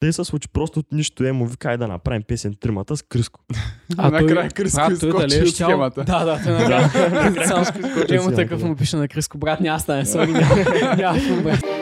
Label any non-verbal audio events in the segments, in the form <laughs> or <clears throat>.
Те се случи просто от нищо емо, вика, да направим песен тримата с Криско. А Накрая той- Криско изскочи дали е от схемата. Да, да, той накрая. <laughs> Само изскочи Емо от такъв му пише на Криско, брат, няма стане, сори, няма няма какво,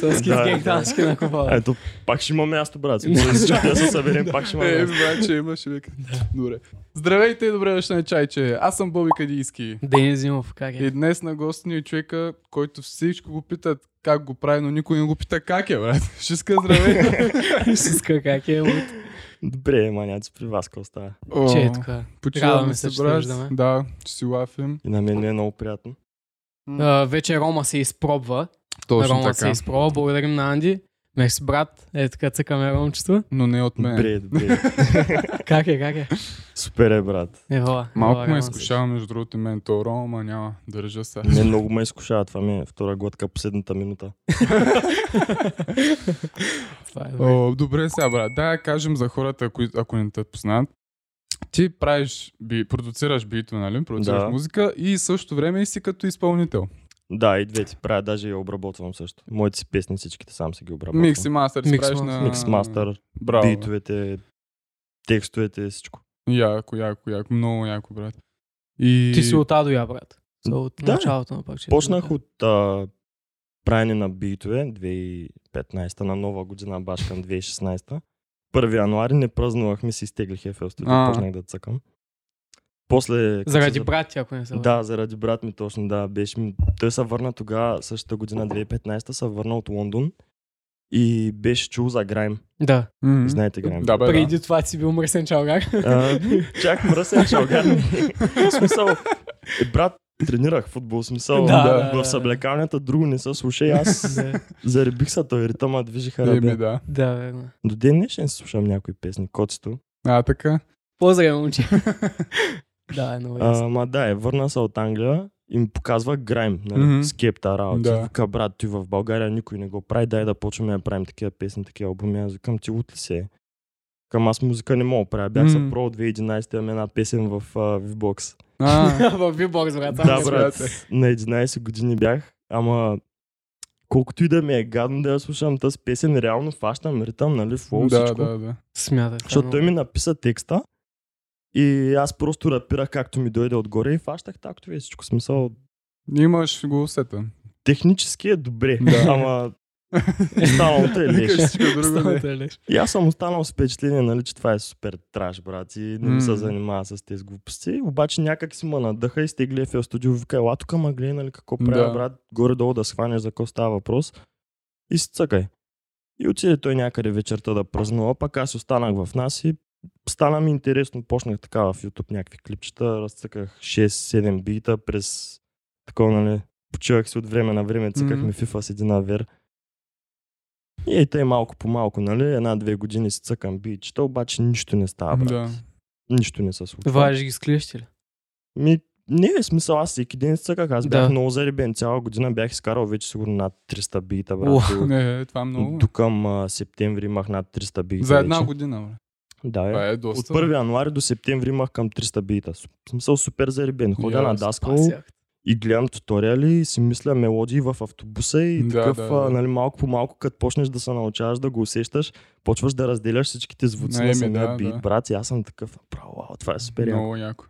с Да, кискек да. тански на купа. Ето, пак ще има място, брат. Всички да се съберем, пак ще има Е, място. брат, че имаше вика. Добре. Здравейте и добре дошли на чайче. Аз съм Боби Кадийски. Денис Зимов, как И е? днес на гост ни е човека, който всичко го питат как го прави, но никой не го пита как е, брат. <laughs> Ще иска здравей. <laughs> Шиска как е? луд. Добре, маняци, при вас какво става? О, Че е така. Почиваме се, брат. Да, ще си лафим. И на мен е много приятно. А, вече Рома се изпробва. Точно Рома се така. изпробва. Благодарим на Анди. Мерси, брат. Е, така цъкаме Ромчето. Но не от мен. Добре, добре. <laughs> Как е, как е? Супер е, брат. Ева. Малко ме изкушава, между другото, мен то Рома, няма. Държа се. Не много ме изкушава. Това ми е втора глътка последната минута. <laughs> Това е добре. О, добре сега, брат. Да, кажем за хората, кои, ако не те познават. Ти правиш, би, продуцираш битове, нали? Продуцираш Да. музика и също време и си като изпълнител. Да, и двете правя, даже я обработвам също. Моите си песни всичките сам си ги обработвам. Микс и мастер си Микс правиш мастер. на... Микс мастър, Браво. битовете, текстовете, всичко. Яко, яко, яко. Много яко, брат. И... Ти си от А до Я, брат. So, от Да. началото на пак. Почнах от а, правене на битове 2015 на нова година, баш към 2016. 1 януари не празнувахме, си изтеглих FL студио, почнах да цъкам. После... Заради се- брат ти, ако не се лъжа. Да, заради брат ми точно, да. Беше ми... Той се върна тогава, същата година, 2015, се върна от Лондон и беше чул за Грайм. Да. Знаете Грайм? Да, бе, да. Преди това ти си бил мръсен чалгар. А, чак мръсен шалгар. <laughs> В смисъл, е, брат, тренирах футбол, в смисъл, Да, да, да, да. в съблекалнята друго не се слуша и аз <laughs> Да. заребих се той ритъма, движиха Еми, ръбе. да. Да, верно. До ден днешен слушам някои песни, коцето. А, така. Поздрави, момче. <laughs> да, е много ясно. А, ма да, е, върна се от Англия и ми показва Грайм, нали, Мгм. скепта работа. Да. Вика, брат, ти в България никой не го прави, дай да почваме да правим такива песни, такива албуми. Аз викам, ти лут ли се? Към аз музика не мога да правя. Бях се про 2011 имам една песен в uh, VBOX. А, <laughs> В Бибокс, брат. Да, брат. На 11 години бях, ама колкото и да ми е гадно да я слушам тази песен, реално фащам ритъм, нали, флоу, да, всичко. да, да. Смятай. Защото той ми написа текста и аз просто рапирах както ми дойде отгоре и фащах такто и всичко. Смисъл, Имаш го усета. технически е добре, Да. ама <laughs> останалото е леш. друго. не. И аз съм останал с впечатление, нали, че това е супер траш, брат, и не ми се занимава с тези глупости. Обаче някак си ма надъха и стегли FL студио, вика, ела тук ма гледай, нали, какво правя, Да. брат, горе-долу да схванеш за какво става въпрос. И си цъкай. И отиде той някъде вечерта да празнува, пък аз останах в нас и стана ми интересно. Почнах така в YouTube някакви клипчета, разцъках 6-7 бита през такова, нали, почивах си от време на време, цъкахме Мгм. FIFA с един авер. И тъй малко по малко, нали, една-две години си цъкам бичета, обаче нищо не става, брат. Да. Нищо не се случва. Важи ги с клещи ли? Ми, не е смисъл, аз всеки ден си цъках, аз бях Да. много заребен, цяла година бях изкарал вече сигурно над 300 бита, брат. До- Не, това е много. До към а, септември имах над 300 бита. За една вече. година, бе. Да, Това е. е От доста. 1 януари до септември имах към 300 бита. В смисъл супер заребен. Ходя на даскал и гледам туториали и си мисля мелодии в автобуса и Да, такъв, да, а, да. нали, малко по малко, като почнеш да се научаваш да го усещаш, почваш да разделяш всичките звуци на самия да, бит, да. брат. И аз съм такъв, право, вау, това е супер. яко. Много яко.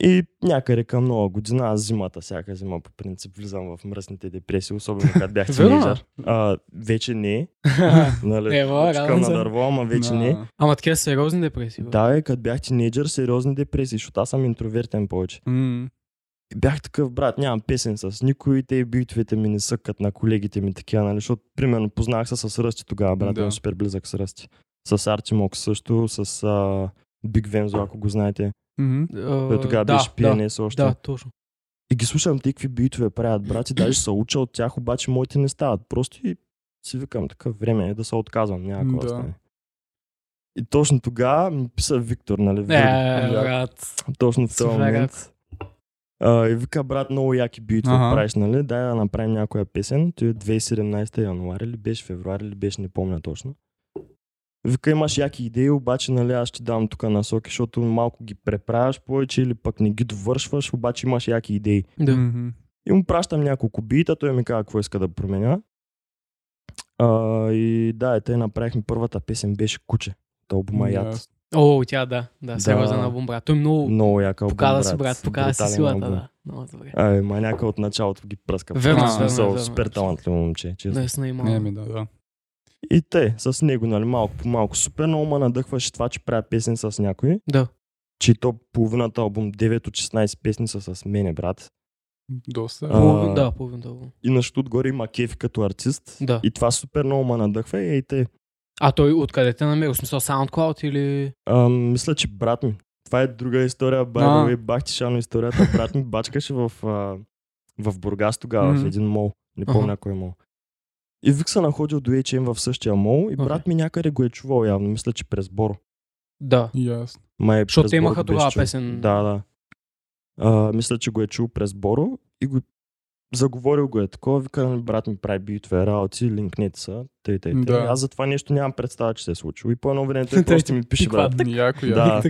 И някъде към нова година, аз зимата, всяка зима по принцип влизам в мръсните депресии, особено когато бях <laughs> тинейджър. А, вече не, <laughs> нали, радвам на дърво, ама вече Да. не. Ама такива сериозни депресии. бе. Да, е, като бях тинейджър, сериозни депресии, защото аз съм интровертен повече. И бях такъв, брат, нямам песен с никой, те битовете ми не съкат на колегите ми такива, нали, защото, примерно, познах се с Ръсти тогава, брат, Да. супер близък с Ръсти. С Артимок също, с а, Биг Вензо, ако го знаете. А, Той тогава да, беше да, PNS още. Да, точно. И ги слушам те какви битове правят, брат, и <clears throat> даже се уча от тях, обаче моите не стават. Просто и си викам, такъв време е да се отказвам, няма да Да. стане. И точно тогава ми писа Виктор, нали? Е, Вили. брат. Точно в този момент. А, и вика, брат, много яки битви Ага. правиш, нали? Дай да направим някоя песен. Той е 2017 януари ли беше, февруари ли беше, не помня точно. Вика, имаш яки идеи, обаче нали, аз ще дам тук насоки, защото малко ги преправяш повече или пък не ги довършваш, обаче имаш яки идеи. Да. И му пращам няколко бита, той ми казва какво иска да променя. А, и да, те направихме първата песен, беше Куче. от албума Яд. Ясно. О, тя да. Да, Да. сериозен албум, брат. Той много Много яка албум, показва си, брат. Показва си силата, албум. да. Много добре. Ай, маняка от началото ги пръска. Верно, В смисъл, верно, верно. Супер талантливо момче. Честно. Наистина има. Не, ми да, да. И те, с него, нали, малко по малко. Супер много ме надъхваше това, че правя песен с някой. Да. Че то половината албум, 9 от 16 песни са с мене, брат. Доста. А, Половин, да, половин албум. И на отгоре има кефи като артист. Да. И това супер много ме надъхва. И те, А той откъде те намери? В смисъл SoundCloud или... а, мисля, че брат ми. Това е друга история, by А. the way, бах ти шано историята. Брат ми бачкаше в, а, в Бургас тогава, в Мгм. един мол. Не помня кой мол. И Вик се находил до H&M в същия мол и брат Окей. ми някъде го е чувал явно. Мисля, че през Боро. Да. Ясно. Май Защото през те имаха тогава песен. Да, да. А, мисля, че го е чул през Боро и го заговорил го е такова, вика, нали, брат ми прави битове работи, линкнете са, тъй, тъй, тъй. Да. Аз за това нещо нямам представа, че се е случило. И по едно време <laughs> той просто ми пише, брат. Яко, Да.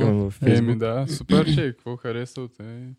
във Еми да, супер че, какво харесал те.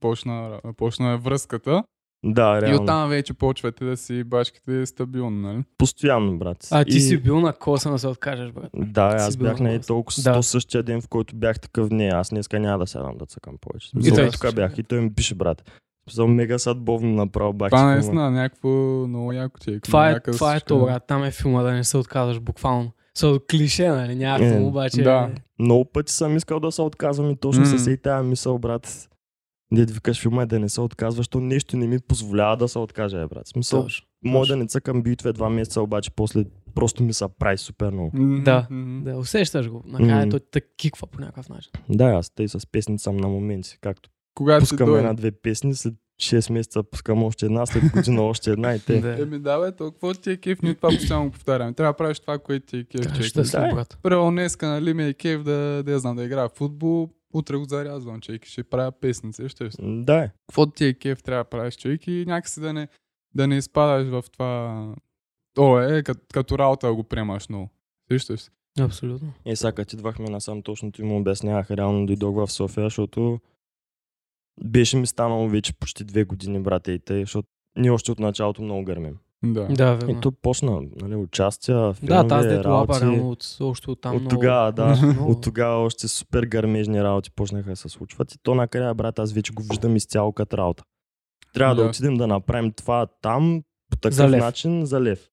Почна, почна е връзката Да, и реално. оттам вече почвате да си бачкате стабилно, нали? Постоянно, брат. А ти И- си бил на коса да се откажеш, брат. Да, аз си бил бях на на е толкова Да. да. същия ден, в който бях такъв, не, аз днеска няма да сядам да цъкам повече. И И той тук бях и той ми пише, брат. За мега садбовно направо бах. Това наистина някакво много яко че. Това е, това е то, брат. Там е филма да не се отказваш буквално. Са клише, нали? Няма Е, обаче... да. Много пъти съм искал да се отказвам и точно М. с ей тая мисъл, брат. Дед викаш филма е да не се отказваш, то нещо не ми позволява да се откажа, е, брат. Смисъл, Точно. може да не цъкам битве два месеца, обаче после просто ми се прави супер много. Да. Да, усещаш го. Накрая М. той те киква по някакъв начин. Да, аз тъй с песни съм на моменти, както Когато пускам една-две песни, след 6 месеца пускам още една, след година още една и те. <laughs> Да. Еми да, бе, толкова ти е кеф, ние това постоянно го повтаряме. Трябва да правиш това, което ти е кеф, човек. щастлив, Да, брат. Първо днеска, нали, ми е кеф да, да я знам да играя в футбол, утре го зарязвам, човек, и ще правя песници, ще Да, е. Какво ти е кеф, трябва да правиш, човек, и някакси да не, да не изпадаш в това... О, е, като, като работа да го приемаш много. Виждаш. Абсолютно. И сега като идвахме насам, точно ти му обяснявах, реално дойдох в София, защото беше ми станало вече почти две години, брате и те, защото ние още от началото много гърмим. Да. Да, И верно. то почна, нали, участия, Да, филмове, тази дето лапа, работи. реално от, още от там От много- тогава, да. <laughs> много- От тогава още супер гърмежни работи почнаха да се случват. И то накрая, брат, аз вече го виждам изцяло като работа. Трябва да Да. отидем да направим това там, по такъв За лев. начин, за лев.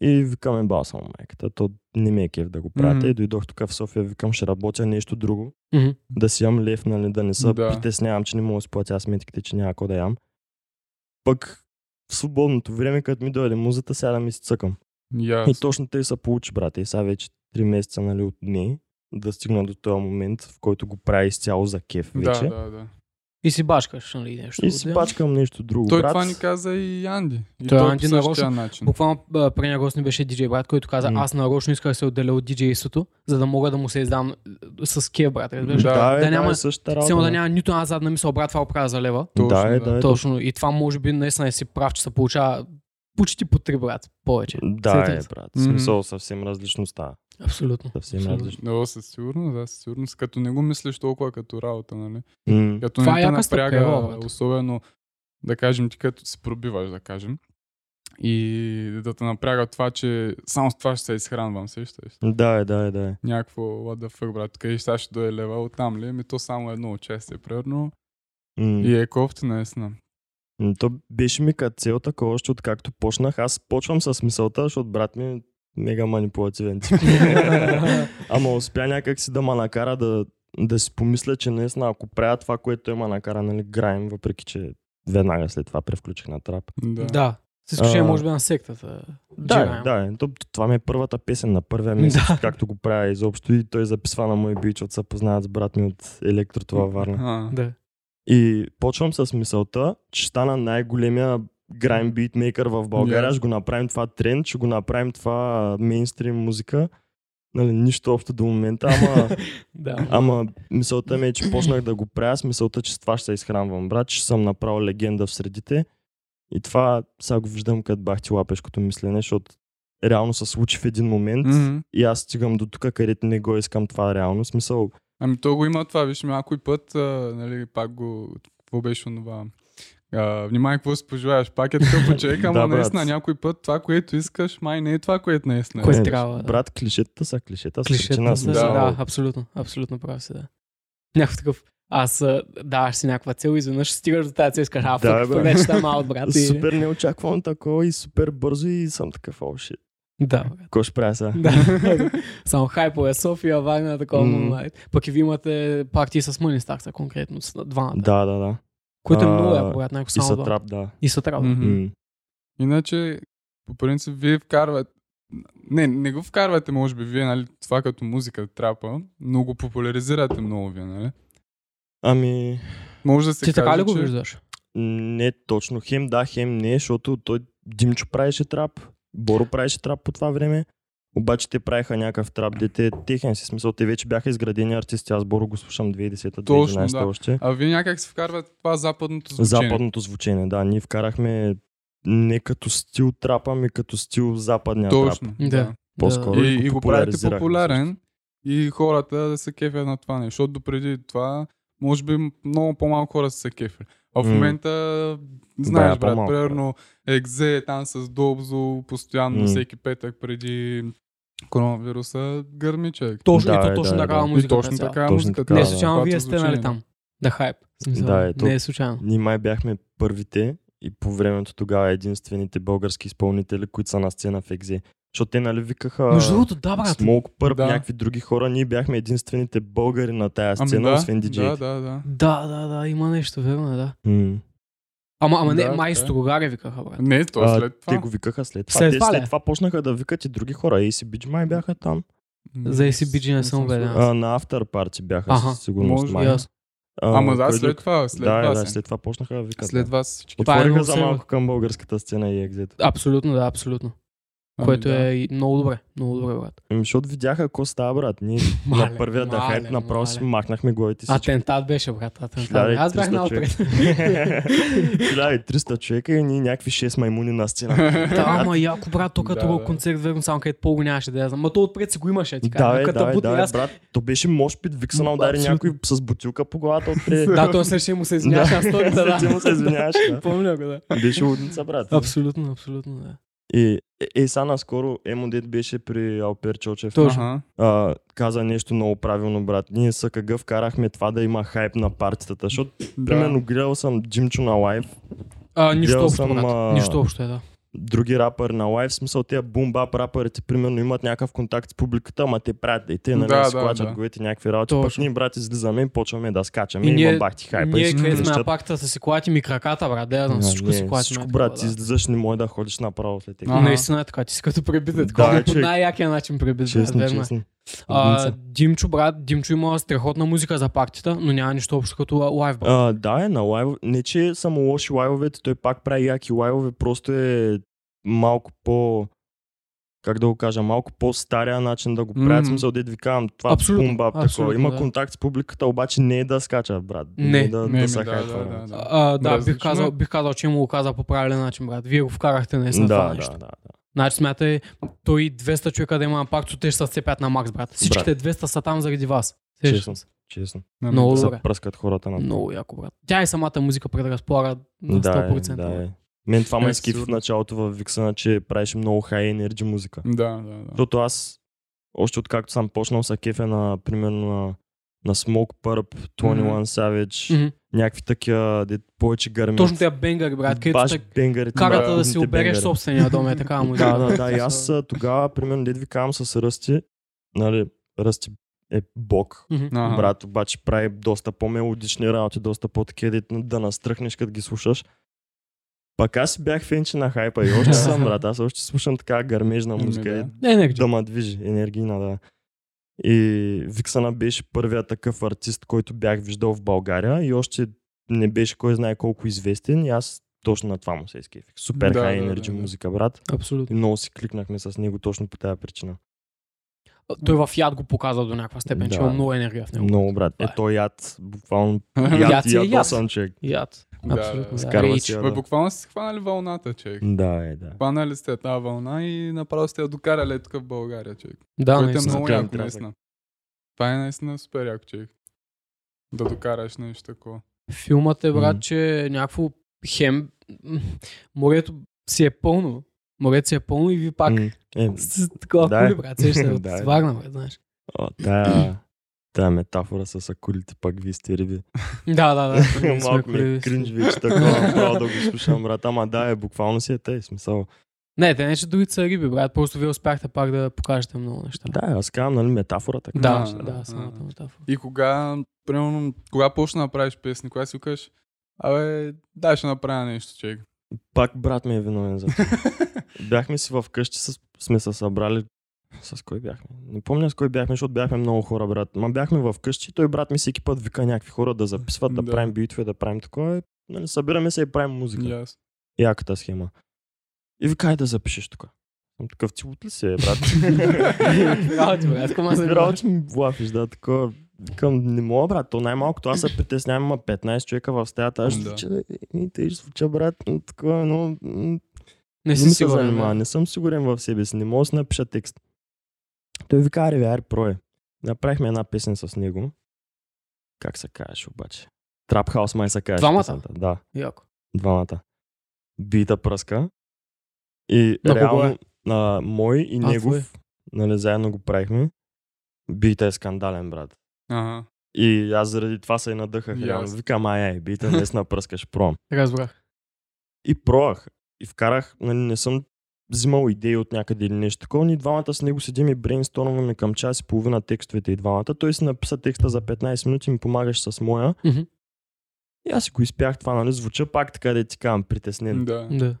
И викаме басал майката. То не ме е кеф да го правя. Мгм. И дойдох тук в София, викам, ще работя нещо друго. Мгм. Да си ям лев, нали, да не се Да. да. притеснявам, че не мога да си платя сметките, че няма да ям. Пък в свободното време, като ми дойде музата, сядам и си цъкам. Ясно. И точно тъй се получи, брате. И сега вече 3 месеца нали, от не да стигна до този момент, в който го прави изцяло за кеф вече. Да, да, да. И си башкаш, нали, нещо. И си Да. пачкам нещо друго, Той брат. това ни каза и Анди. И Той той, Анди нарочно- начин. Буквално при него ни беше диджей брат, който каза, М. аз нарочно исках да се отделя от диджейството, за да мога да му се издам е, с кеф, брат. Разбираш? Да. да, е, Да да, няма- е същата работа. Да няма нито една задна мисъл, брат, това го правя за лева. Точно, да, е, да. да, е, Точно. И това може би наистина си прав, че се получава почти по три, брат. Повече. Да, е, брат. Смисъл съвсем различно става. Абсолютно. Съвсем Абсолютно. различно. Да, със сигурност, да, със сигурност. Като не го мислиш толкова като работа, нали? М, Като Това не е те стъпка, напряга, ево, брат. особено, да кажем, ти като се пробиваш, да кажем. И да те напряга това, че само с това ще се изхранвам, сещаш? Да, е, да, е, да. е. Някакво, what the fuck, брат, къде сега ще дойде лева от там ли? Ми то само едно участие, примерно. М. И е кофти, наистина. То беше ми като цел такова, още откакто почнах. Аз почвам с мисълта, защото брат ми е мега манипулативен тип. <laughs> Ама успя някак си да ме накара да, да си помисля, че наистина, ако правя това, което той ме накара, нали, граем, въпреки че веднага след това превключих на трап. Да. Да. С изключение, може би, на сектата. Да, да. То, това ми е първата песен на първия месец, Да. както го правя изобщо и той записва на мой бич, от се познават с брат ми от Електро това Варна. А, Да. И почвам с мисълта, че стана най-големия грайм битмейкър в България. Yeah. Ще го направим това тренд, ще го направим това мейнстрим музика. нали, нищо общо до момента, ама, <laughs> Да. <laughs> ама мисълта ми е, че почнах да го правя с мисълта, че с това ще се изхранвам, брат, че съм направил легенда в средите. И това сега го виждам като бахти лапешкото мислене, защото реално се случи в един момент Мгм. и аз стигам до тук, където не го искам това реално. Смисъл, Ами то го има това, виж, някой път, а, нали, пак го, какво беше онова, а, внимай какво си пожелаеш, пак е такъв човек, <laughs> ама Да, наистина някой път това, което искаш, май не е това, което наистина Кое е. не, трябва, да. брат, клишетата са клишета. с Клишета, причина да, да, Да. да, абсолютно, абсолютно прав си, да. Някакъв такъв, аз а, даваш си някаква цел и изведнъж стигаш до тази цел и искаш, а, Да, фък, бе. вече там малък брат. И... Супер неочаквано такова и супер бързо и съм такъв, о, shit. Да, брат. Какво ще правя сега? Да. <laughs> Само хайпове София, Вагна, такова. Moonlight. Пък и ви имате партии с Stars, конкретно, с двамата. Да, да, да. Което е много яко, брат, някой И само са два. трап, да. И са трап. Мгм. М. Иначе, по принцип, вие вкарвате, не, не го вкарвате, може би, вие, нали, това като музика, трапа, но го популяризирате много вие, нали? Ами, Може да се Ти каже, така ли го че... виждаш? не точно. Хем да, хем не, защото той Димчо правеше трап, Боро правеше трап по това време. Обаче те правиха някакъв трап, дете техен си смисъл. Те вече бяха изградени артисти. Аз Боро го слушам 2010-2011 Точно, да. още. А вие някак се вкарвате това западното звучение. Западното звучение, да. Ние вкарахме не като стил трап, ами като стил западния трап. Точно, Да. да. По-скоро. И, и го правите популярен и хората да се кефят на това нещо. Защото допреди това, може би много по-малко хора са се кефили. А в момента, знаеш, Да, брат, примерно Екзе е там с Добзо, постоянно М. всеки петък преди коронавируса, гърми човек. Точно, Да, и то е, точно да, такава да. И музика. точно цяла. така е Точно музиката. така, Не, да. случайно Това вие е сте нали там. Да хайп. Смисъл, Да, ето. не е случайно. Ние май бяхме първите и по времето тогава единствените български изпълнители, които са на сцена в Екзе. Защото те нали викаха Между другото, да, брат. Смолк Пърп, Да. някакви други хора. Ние бяхме единствените българи на тая Ами сцена, да, освен диджей. да, да, да. Да, да, да, има нещо, верно е, да. М. Ама, ама не, Да, май така е. Строгари викаха, брат. Не, то А, след това. Те го викаха след това. След те това след това почнаха да викат и други хора. ACBG май бяха там. За ACBG не съм убеден. На After Party бяха Аха, със сигурност може май. Ясно. А, Ама да, кой след това, след да, вас. да, е. след това почнаха да викат. След вас всички. Е Отвориха за малко към българската сцена и екзето. Абсолютно, да, абсолютно. Ами Което да. е много добре. Много добре, брат. Ами, защото видяха какво става, брат. Ние <laughs> Мале, на първия да хайп направо си махнахме главите си. Атентат беше, брат. Атентат. Аз бях 1300 наотред. човека. <laughs> 1300 човека и ние някакви 6 маймуни на сцена. Да, ама яко, брат, то като Да, концерт, верно, само където по-го нямаше да я знам. Ма то отпред си го имаше, ти Да, кажа. да, да, аз- брат. То беше мошпит, Виксана удари някой с бутилка по главата отпред. <laughs> Да, то след ще му се извиняваш на сторията, да. Му се извиняваше, да. Помня го, да. Беше лудница, брат. Абсолютно, абсолютно, да. И е, е, сега наскоро Емодет беше при Алпер Чочев. Точно. А, каза нещо много правилно, брат. Ние са къгъв вкарахме това да има хайп на партитата, защото примерно гледал съм Джимчо на лайв, А, нищо общо, съм, брат. а, Нищо общо е, да. Други рапъри на лайв, в смисъл тези бумбап рапърите, примерно имат някакъв контакт с публиката, ама те правят и те, нали, Да, да, да, склачат да. главите някакви работи, Точно. пък ние, брат, излизаме и почваме да скачаме И и, ние- има бахти хайпа. Ние, където сме на пактата, са си клатим и краката, брат. Да, знам, Да, всичко не, си клатим. Всичко, брат, ти да. излизаш, не може да ходиш направо след тега. Ага. Наистина е така, ти си като пребитен. Такова Да, по най-якия начин пребит. брат, Честно, е. честно. А. Димчо, брат, Димчо има страхотна музика за партията, но няма нищо общо като лайв, брат. А, да, е на лайв. Не, че са му лоши лайвовете, той пак прави яки лайвове, просто е малко по как да го кажа, малко по-стария начин да го правят. Mm-hmm. Смисъл, дед ви казвам, това Абсолютно, бумба, такова. абсолютно, Има да. контакт с публиката, обаче не е да скача, брат. Не, е да, Не, да, ми, се да, хайпва. да, да, да. А, да, бих Различно казал, е. бих казал, че му го каза по правилен начин, брат. Вие го вкарахте наистина Да, това да, нещо. да, да. Значи смятай, той и 200 човека да има на пакто, те ще се сцепят на макс, брат. Всичките 200 са там заради вас. Честно. Честно. Ами Много да. Се добре. пръскат хората на това. Много яко, брат. Тя и самата музика предразполага на Да, е, 100%. да, е. Мен това ме Е, изкифи в началото в Виксана, че правиш много хай енерджи музика. Да, да, да. Защото аз, още откакто съм почнал са кефя на, примерно, на, на Smoke Purp, 21 Savage, Мгм. някакви такива, де повече гърмят. Точно тези бенгари, брат, където Баш те бенгарите. карат да, да си обереш собствения дом, е така музика. Да, да, да. И аз тогава, примерно, дед ви казвам с Ръсти, нали, Ръсти е бог. Ага. Брат, обаче прави доста по-мелодични работи, доста по-такива, да настръхнеш, като ги слушаш. Пак аз си бях фенче на хайпа и още съм, брат. Аз още слушам така гърмежна Ами музика. да. е Не, да ме движи, енергийна, да. И Виксана беше първият такъв артист, който бях виждал в България и още не беше кой знае колко известен и аз точно на това му се изкефих. Супер Да, хай да, енерджи да, да. музика, брат. И Абсолютно. много си кликнахме с него точно по тази причина. Той в яд го показва до някаква степен, че Да. има много енергия в него. Много, брат. Е, е. той яд, буквално <laughs> Яд яд е яд. ядосан човек. Яд. Да, Абсолютно. да. Да. Скарва си да. буквално сте хванали вълната, човек. Да, е, да. Хванали сте тази вълна и направо сте я докарали тук в България, човек. Да, Което е наистина. много Трябва- яко, наистина. Това е наистина супер яко, човек. Да докараш нещо такова. Филмът е, брат, че някакво хем... Морето си е пълно. Морето си е пълно и ви пак Е, с такова Да кули, брат. Сеща се Да е. от Вагна, брат, знаеш. о, тая, тая метафора с акулите, пак вие сте риби. Да, да, да. <laughs> Малко ми е кринж вече такова, <laughs> да го слушам, брат. Ама да, е, буквално си е тъй, смисъл. Не, те не, че другите са риби, брат. Просто вие успяхте пак да покажете много неща. Да, аз казвам, нали, метафора така. Да, А, да, а, самата метафора. И кога, примерно, кога почна да правиш песни, кога си кажеш, абе, дай ще направя нещо, човек. Пак брат ми е виновен за това. <laughs> бяхме си вкъщи, с, сме се събрали. С кой бяхме? Не помня с кой бяхме, защото бяхме много хора, брат. Ма бяхме вкъщи, той брат ми всеки път вика някакви хора да записват, да, Да. правим битове, да правим такова. Нали, събираме се и правим музика. Аз. Яката схема. И вика, ай да запишеш тук. Съм такъв, ти ли си, е, брат? Работи, брат, че ми влафиш, да, такова. Викам, не мога, брат, то най-малкото аз се притеснявам, има 15 човека в стаята, аз ще Да. звуча, и те ще звуча, брат, такова, но м, Не не си сигурен. занимава, не съм сигурен в себе си, не мога да си напиша текст. Той вика, аре, прое. Направихме една песен с него. Как се казваш обаче? Трап хаус май се казваш. Двамата? песента, Да, Яко. двамата. Бита пръска. И На кого реално на мой и А, негов, нали, заедно го правихме. Бита е скандален, брат. Ага. И аз заради това се и надъхах. Аз. Викам, ай, ай, бита наистина пръскаш, пробвам. <laughs> Разбрах. И пробвах. И вкарах, нали, не съм взимал идеи от някъде или нещо такова. Ние двамата с него седим и брейнстормваме към час и половина текстовете и двамата. Той си написа текста за 15 минути, ми помагаш с моя. Мгм. И аз си го изпях това, нали, звуча пак така да ти казвам, притеснен. Да. Да.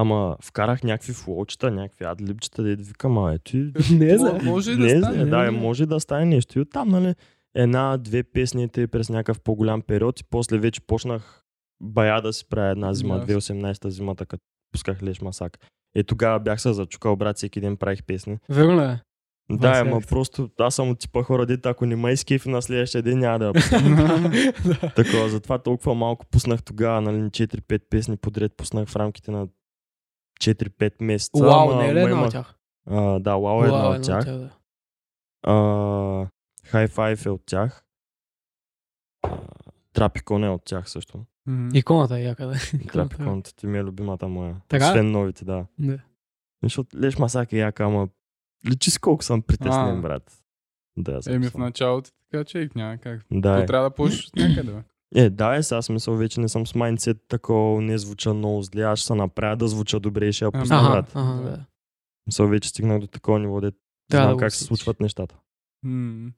Ама вкарах някакви флоучета, някакви адлибчета, да викам, а ето и... <laughs> Не за. Може и да не, стане. да, не. е, може да стане нещо. И оттам, нали, една, две песни те през някакъв по-голям период и после вече почнах бая да си правя една зима, Ясно. 2018 зимата, като пусках Леш Масак. Е, тогава бях се зачукал, брат, всеки ден правих песни. Верно ли е? Да, ама просто аз съм от типа хора, дете, ако не ме изкейфи на следващия ден, няма да я пусна. <laughs> Да. Такова, затова толкова малко пуснах тогава, нали, 4-5 песни подред пуснах в рамките на 4-5 месеца. Уау, ама- не е ли една от тях? А, да, Уау е една Уау, от тях. да. Хай Five е от тях. Трапикон е от тях също. Мгм. Иконата е яка, да. Трапикон, ти ми е любимата моя. Така? Освен новите, да. Да. Защото Леш Масак е яка, ама личи с колко съм притеснен, А. брат. Да, Еми в началото така човек няма как. Да, То е. трябва да почнеш някъде, бе. Е, да, е, сега смисъл вече не съм с майндсет такова, не звуча много зле, аз ще се направя да звуча добре и ще я пусна, Ага, брат. ага, Да. да. Смисъл вече стигнах до такова ниво, де Трябва знам да как се случват нещата. М.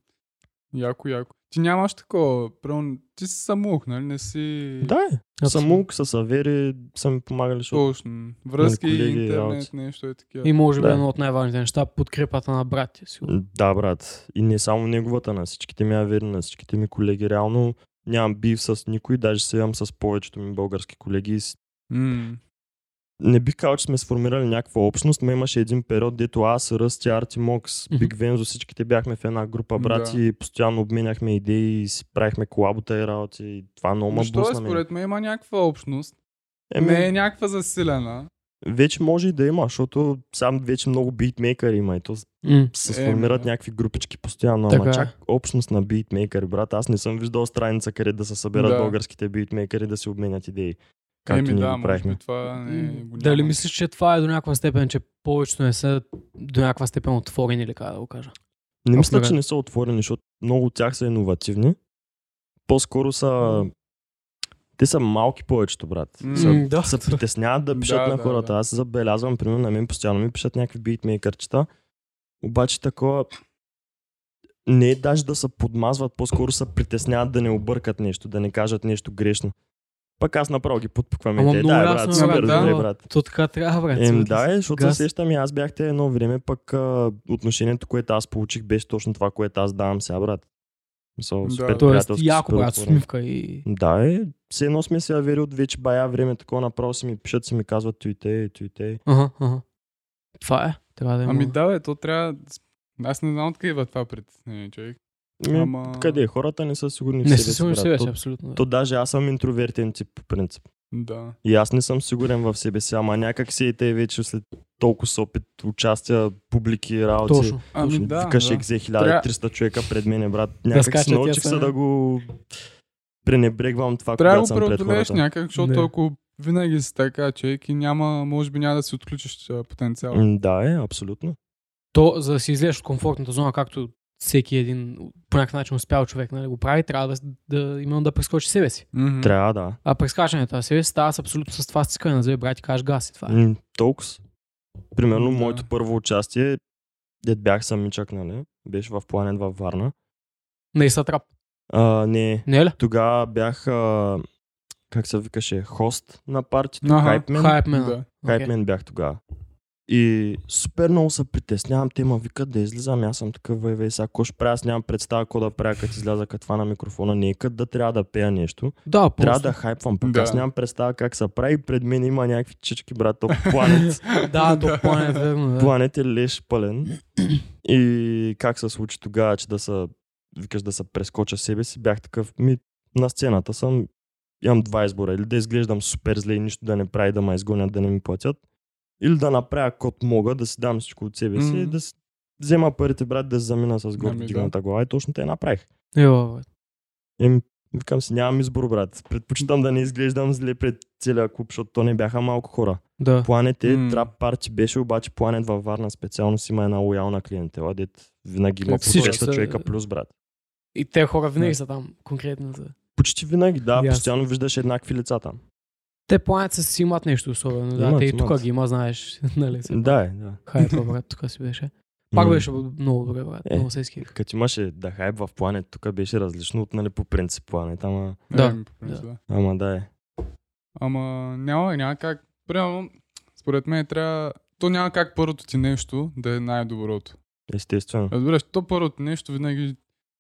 Яко, яко. Ти нямаш такова, прямо, ти си самух, нали? Не си... Да, е. Самук, с Авери са ми помагали, защото Точно. Връзки, Нали, колеги, интернет, работи. нещо е такива. И може би Да. едно от най-важните неща, подкрепата на братя си. Да, брат. И не само неговата, на всичките ми авери, на всичките ми колеги. Реално нямам бив с никой, даже се имам с повечето ми български колеги. М. Не бих казал, че сме сформирали някаква общност, но имаше един период, дето аз, Ръсти, Арти, Мокс. Биг Вензо, всичките бяхме в една група брати Да. и постоянно обменяхме идеи и си правихме колабота и работи. И това много ме Защо е, според мен има някаква общност. Еми, Не е някаква засилена. Вече може и да има, защото сам вече много битмейкъри има и то се Е, сформират да. някакви групички постоянно, Така ама е. чак общност на битмейкъри, брат. Аз не съм виждал страница, къде да се съберат Да. българските битмейкъри да си обменят идеи. Както Еми ние да, го правихме. това не го Дали мислиш, че това е до някаква степен, че повечето не са до някаква степен отворени или как да го кажа? Не мисля, че не са отворени, защото много от тях са иновативни. По-скоро са... Те са малки повечето, брат. М, Са, да. се притесняват да пишат Да, на да, хората. да. Аз забелязвам, примерно на мен постоянно ми пишат някакви битмейкърчета. Обаче такова не е даже да се подмазват, по-скоро се притесняват да не объркат нещо, да не кажат нещо грешно. Пък аз направо ги подпуквам. И те, да, ясно брат, е, супер, брат, добре, да. брат. То така трябва, брат. Ем, да, се. е, защото се Газ. сещам и аз бяхте едно време, пък а, отношението, което аз получих, беше точно това, което аз давам сега, брат. Мисъл, Да. супер Тоест, яко, брат, усмивка и... Да, е. Все едно сме се авери от вече бая време, такова направо си ми пишат, си ми казват туите, туите. Ага, ага. Това е. Трябва да има. Ами да, бе, то трябва... Аз не знам откъде идва това притеснение, човек. Ми, Ама... Къде? Хората не са сигурни в Не себе си си, сигурен в брат. себе си, абсолютно. да. то даже аз съм интровертен тип по принцип. Да. И аз не съм сигурен в себе си, ама някак си и те вече след толкова с опит, участия, публики, работи. Точно. Ами да, Викаш да. екзе 1300 човека пред мене, брат. Някак тия научих се да го пренебрегвам това, Трябва да когато го съм пред преодолееш някак, защото Не. ако винаги си така, човек и няма, може би няма да си отключиш потенциал. Да, е, абсолютно. То, за да си излезеш от комфортната зона, както всеки един по някакъв начин успял човек нали, го прави, трябва да, да именно да прескочи себе си. Мгм. Трябва да. А прескачането на себе си става с абсолютно с това стискане на зъби, брат, и кажеш газ и това. е. М, Толкова. Примерно, Да. моето първо участие, дед бях самичък, нали? Беше в планет във Варна. Не и сатрап. А, не, Не е ли? тогава бях, а, как се викаше, хост на партито, хайпмен. Хайпмен. Да. Хайпмен бях тогава. И супер много се притеснявам. Те ма викат да излизам. Аз съм такъв вей, вей, сега какво ще правя? Аз нямам представа какво да правя, като изляза като това на микрофона. Не е като да трябва да пея нещо. Да, Трябва просто. да хайпвам. Пък Да. аз нямам представа как се прави. Пред мен има някакви чички, брат. То планет. <laughs> Да, то планет, верно. Да. планет е леш пълен. И как се случи тогава, че да се викаш да се прескоча себе си, бях такъв, ми на сцената съм, имам два избора. Или да изглеждам супер зле и нищо да не прави, да ме изгонят, да не ми платят. Или да направя код мога, да си дам всичко от себе си Мгм. да си взема парите, брат, да се замина с гордо Ами да. дигната глава. И точно те направих. Йо. Ем, викам си, нямам избор, брат. Предпочитам да не изглеждам зле пред целия клуб, защото то не бяха малко хора. да. Планет е, М. трап парти беше, обаче Планет във Варна специално си има една лоялна клиентела, дет винаги има по всички 200 са- човека плюс, брат. И те хора винаги Да. са там, конкретно. За... Почти винаги, да, Ясно. постоянно виждаш еднакви лица там. Те планет са си имат нещо особено. Да, Имат, те и тук ги има, знаеш. <laughs> нали, се- Да, е, да. Хайпа, брат, тук си беше. Пак беше много добре, брат. Е. Много се изких. Като имаше да хайп в Планет, тук беше различно от нали по принцип Планет, ама, Да. Еми, по принцип, да. ама да е. Ама няма, няма как. Примерно, според мен трябва... То няма как първото ти нещо да е най-доброто. Естествено. Разбираш, то първото нещо винаги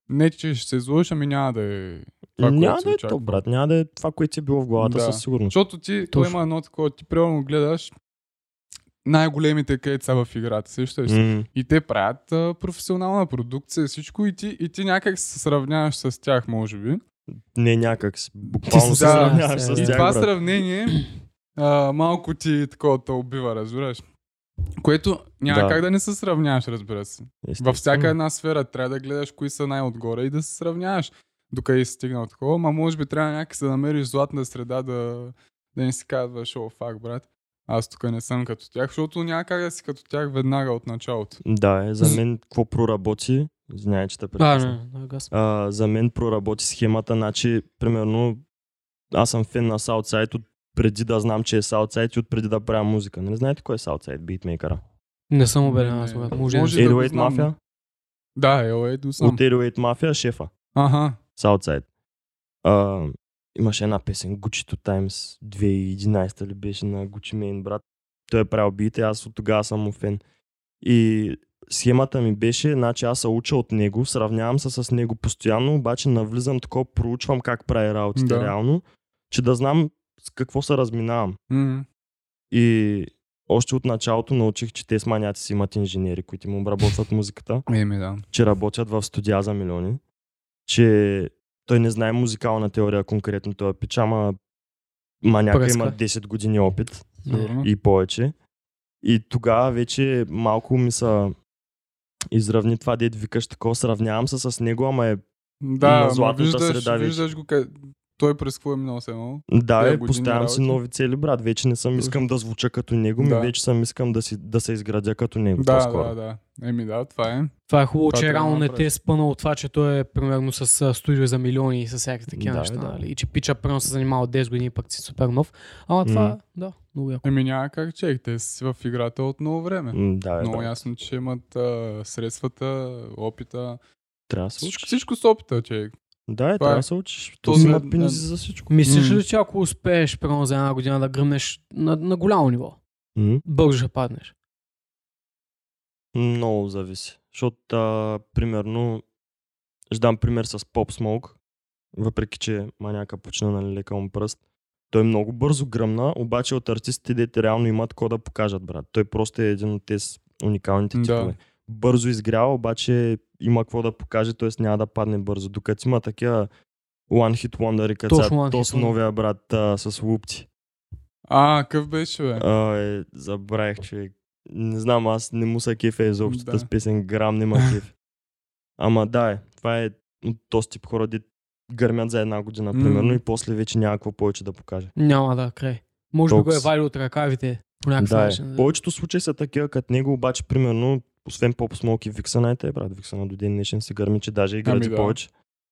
не че ще се изложиш, ами няма да е това, няма да е то, брат, няма да е това, което си е било в главата Да. със сигурност. Защото ти, то Точно. има едно такова, ти примерно гледаш най-големите където са в играта, сещаш се. М, И те правят а, професионална продукция, всичко и ти, и ти някак се сравняваш с тях, може би. Не някак. Буквално си се да, сравняваш с И това брат. сравнение а, малко ти такова те убива, разбираш. Което няма Да. как да не се сравняваш, разбира се. Във всяка една сфера трябва да гледаш кои са най-отгоре и да се сравняваш. Докъде си стигнал такова, ма може би трябва някак да намериш златна среда да, да не си казваш, о, фак, брат. Аз тук не съм като тях, защото няма как да си като тях веднага от началото. Да, е, за мен какво проработи, знаете, че те А, прекъсна. не, не, газ. а, за мен проработи схемата, значи, примерно, аз съм фен на Southside от преди да знам, че е Southside и от преди да правя музика. Не знаете кой е Southside, битмейкъра? Не съм убеден, Не, аз. Може, Може да... да го 808 знам. Mafia? Да, ел е, до сам. От 808 Mafia, шефа. Ага. Southside. А, имаше една песен, Gucci to Times, 2011 ли беше на Gucci Mane, брат. Той е правил бите, аз от тогава съм му фен. И схемата ми беше, значи аз се уча от него, сравнявам се с него постоянно, обаче навлизам такова, проучвам как прави работите Да. реално, че да знам с какво се разминавам. М. И още от началото научих, че те с маняци си имат инженери, които им обработват <laughs> музиката, Еми, да. че работят в студия за милиони, че той не знае музикална теория конкретно този пич, ама маняка Пръска. има 10 години опит Сигурно. и повече. И тогава вече малко ми са изравни това, дед викаш такова, сравнявам се с него, ама е Да, на ма златната виждаш, среда вече. виждаш го къде... Той през какво е минал се едно. Да, е, поставям си нови цели, брат. Вече не съм искам да звуча като него, ми Да. вече съм искам да, си, да се изградя като него. Да, по-скоро. да, да. Еми да, това е. Това е хубаво, Това че да реално не те е спънал от това, че той е примерно с студио за милиони и с всякакви такива Да, неща. да. Нали? И че пича примерно се занимава от 10 години, пък си супер нов. Ама това, М. да, много яко. Еми няма как чек, те си в играта от много време. М, Да, е, Много брат. ясно, че имат а, средствата, опита. Трябва да се Всичко, всичко с опита, че Да, е, Това трябва е. да се учиш. То си има пенизи за всичко. Мислиш ли, че ако успееш примерно за една година да гръмнеш на, на голямо ниво, бързо ще паднеш? Много зависи. Защото, а, примерно, ще дам пример с Pop Smoke, въпреки че маняка почна на лека му пръст. Той много бързо гръмна, обаче от артистите, дете реално имат какво да покажат, брат. Той просто е един от тези уникалните Да. Бързо изгрява, обаче има какво да покаже, т.е. няма да падне бързо. Докато има такива One Hit Wonder, като Точно сега One Hit то с Wonder. новия брат а, с лупци. А, какъв беше, бе? А, е, забравих, човек. Не знам, аз не му са кефе изобщо Да. с песен, грам не ма <laughs> кеф. Ама да, е, това е от този тип хора, де гърмят за една година, примерно, и после вече няма какво повече да покаже. Няма да, край. Може би го е валил от ръкавите по Да, е. Повечето случаи са такива, като него, обаче, примерно, освен поп смолки и Виксана, те, брат, Виксана до ден днешен си гърми, че даже и гради Ами да. повече.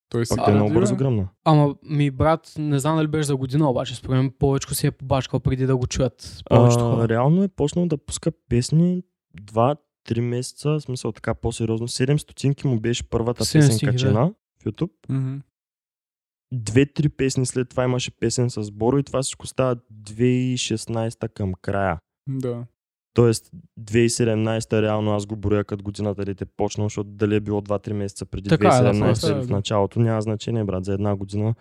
Той си Пак те много бързо гръмна. Ама ми брат, не знам дали беше за година, обаче според мен повече си е побачкал преди да го чуят повечето А, хора. реално е почнал да пуска песни 2-3 месеца, в смисъл така по-сериозно. 7 стотинки му беше първата 7 песен стотинки, качена в YouTube. Мгм. Две-три песни след това имаше песен с Боро и това всичко става 2016 към края. Да. Тоест 2017 реално аз го броя като годината дете почнал, защото дали е било 2-3 месеца преди Така е, да, 2017 е, в началото, няма значение, брат, за една година.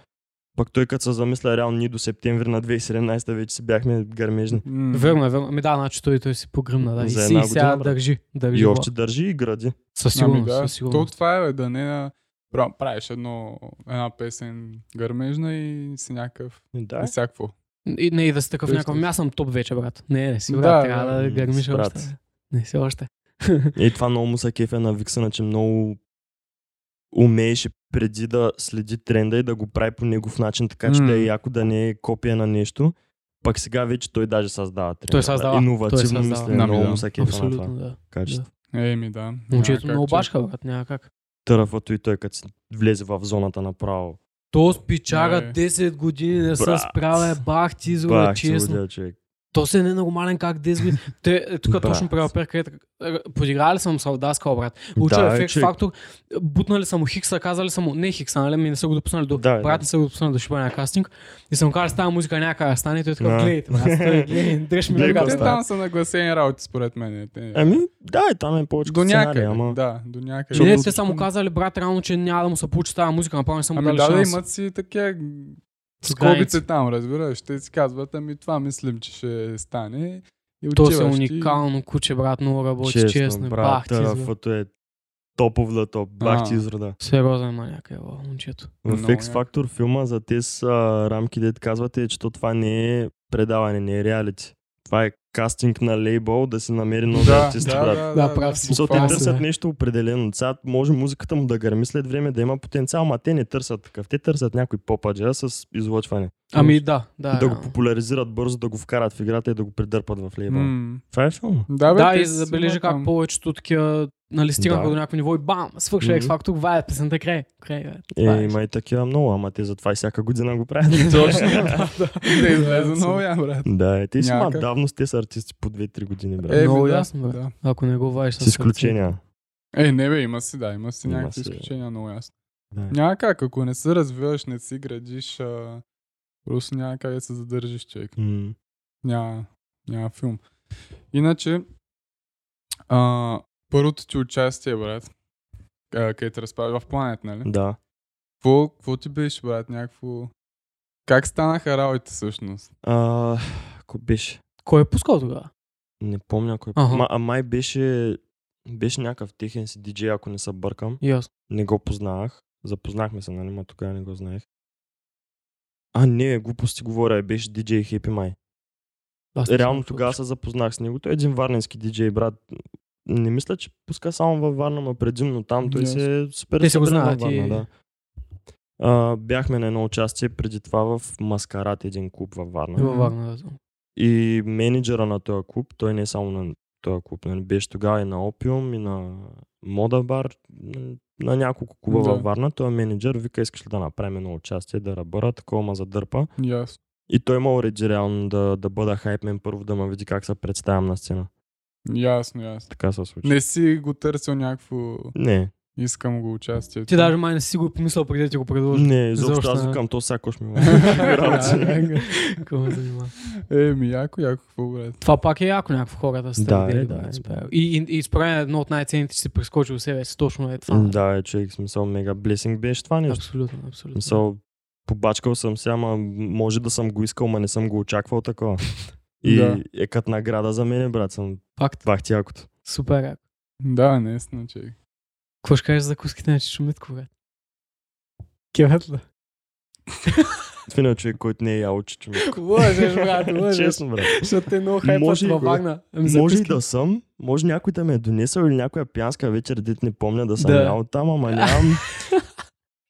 Пък той като се замисля, реално ние до септември на 2017 вече си бяхме гърмежни. Верно е, верно. Ами да, значи той, той си погръмна. Да. И, си, и сега година, брат. държи. държи И още държи и гради. Със Ами сигурност, да, със то сигурност. това е, бе, да не правиш едно, една песен гърмежна и си някакъв... Да, И всякакво. И, не, и да си такъв някакъв. Ами Аз съм топ вече, брат. Не, не си, Да, брат. трябва да, да, м, гърмиш брат. още. Не си още. И това много му са кефе на Виксана, че много умееше преди да следи тренда и да го прави по негов начин, така че М. да е яко да не е копия на нещо. Пък сега вече той даже създава тренда. Той създава, Иновативно мислене, Ами много да, му са кефе на това да. качество. Еми, да. Момчето много башка, брат. Няма как. Търфото и той като влезе в зоната направо. То Не. 10 години не се справя, бах ти зло, Бах, лудя, човек. То се е ненормален как 10 години. <laughs> Те, е, тук Брат. точно правя където подиграли съм с Алдаскал, брат. Учил Да, да, е, ефект човек. фактор, бутнали са му Хикса, казали са му, не Хикса, нали, ми не са го допуснали до, Да, брат да. не са го допуснали до шибания кастинг. И съм казал, с тази музика някак да стане, и той е такъв, Да. гледайте, дръж ми какво Те става. там са нагласени работи, според мен. Ами, да, и там е повече до някъде. ама... Да, до някъде. Не, от те са му казали, брат, реално, че няма да му се получи тази музика, направо не са му Ами да, да имат си такива С граници. там, разбираш. Те си казват, ами това мислим, че ще стане. И То се ти- уникално куче, брат, много работи, Честно, честно, брат, бах ти търфото е топов да топ. Бах ти А. изрода. Сериозен маняк е, момчето. В X Factor филма за тези рамки, дет казвате, че то това не е предаване, не е реалити. Това е кастинг на лейбъл да се намери нови Да, артисти, да, брат. да, Да, да, прав си. Защото те търсят нещо определено. Сега може музиката му да гърми след време, да има потенциал, ма те не търсят такъв. Те търсят някой попаджа с излъчване. Ами да, да. да го популяризират бързо, да го вкарат в играта и да го придърпат в лейбъл. Това е филм. Да, бе, Да, и забележи как повечето такива нали, стигнаха Да. до някакво ниво и бам, свърши Мгм. X Factor, това е песента край. край бе. Е, Това е. има и такива много, ама те затова и всяка година го правят. <laughs> Точно. <laughs> Да излезе много я, брат. да, е, те си имат давност, те са артисти по 2-3 години, брат. Е, Много да, ясно, брат. да. Ако не го вадиш с изключения. Е, не бе, има си, да, има си Има някакви си. изключения, много ясно. Да. Няма как, ако не се развиваш, не си градиш, а... просто няма как да се задържиш, човек. М. Няма, няма филм. Иначе, а, първото ти участие, брат, където те разправя в планет, нали? Да. Какво, какво ти беше, брат, някакво... Как станаха работите всъщност? А, Ко беше? Кой е пускал тогава? Не помня кой. Аха. Ма, а май беше, беше някакъв техен си диджей, ако не се бъркам. И аз. Не го познавах. Запознахме се, нали, ма тогава не го знаех. А, не, глупости говоря, беше диджей Хепи Май. Аз Реално тогава се запознах с него. Той е един варненски диджей, брат. Не мисля, че пуска само във Варна, ма предимно там. Той Ясно. се е супер Те се го знаят Варна, и- да. А, бяхме на едно участие преди това в Маскарат, един клуб във Варна. Във Варна, да. И менеджера на този клуб, той не е само на този клуб, нали, беше тогава и на Опиум, и на Мода бар, на, няколко клуба Да. във Варна. Той е менеджер, вика, искаш ли да направим едно участие, да рабъра, такова ма задърпа. Ясно. И той ма уреди реално да, да бъда хайпмен първо, да ме види как се представям на сцена. Ясно, ясно. Така се случи. Не си го търсил някакво... Не, Искам го участие. Ти даже май не си го помислял преди да ти го предложи. не, изобщо Защо аз викам, то ще ми <laughs> Да, работи. Какво? Еми, яко, яко, какво, брат? Това пак е яко някакво хората са Да, видели, е, брат, да, е, да. И, и, и според мен едно от най-ценните, си прескочил у себе си, точно е това. Да, е, човек, смисъл, мега блесинг беше това нещо. Абсолютно, абсолютно. Побачкал съм се, ама може да съм го искал, ма не съм го очаквал такова. И Да. е като награда за мен, брат, съм Факт. бах ти якото. Супер яко. Да, наистина, че. Какво ще кажеш за закуските на Чичо Митко, брат? Кеват ли? <laughs> Фина човек, който не е ял чичо Митко. Лъжеш, брат, <laughs> лъжеш. Честно, брат. Защото те много и във бе. Вагна. Ами Може и да съм, може някой да ме е донесъл или някоя пянска вечер, дет не помня да съм Да. ял там, ама нямам <laughs>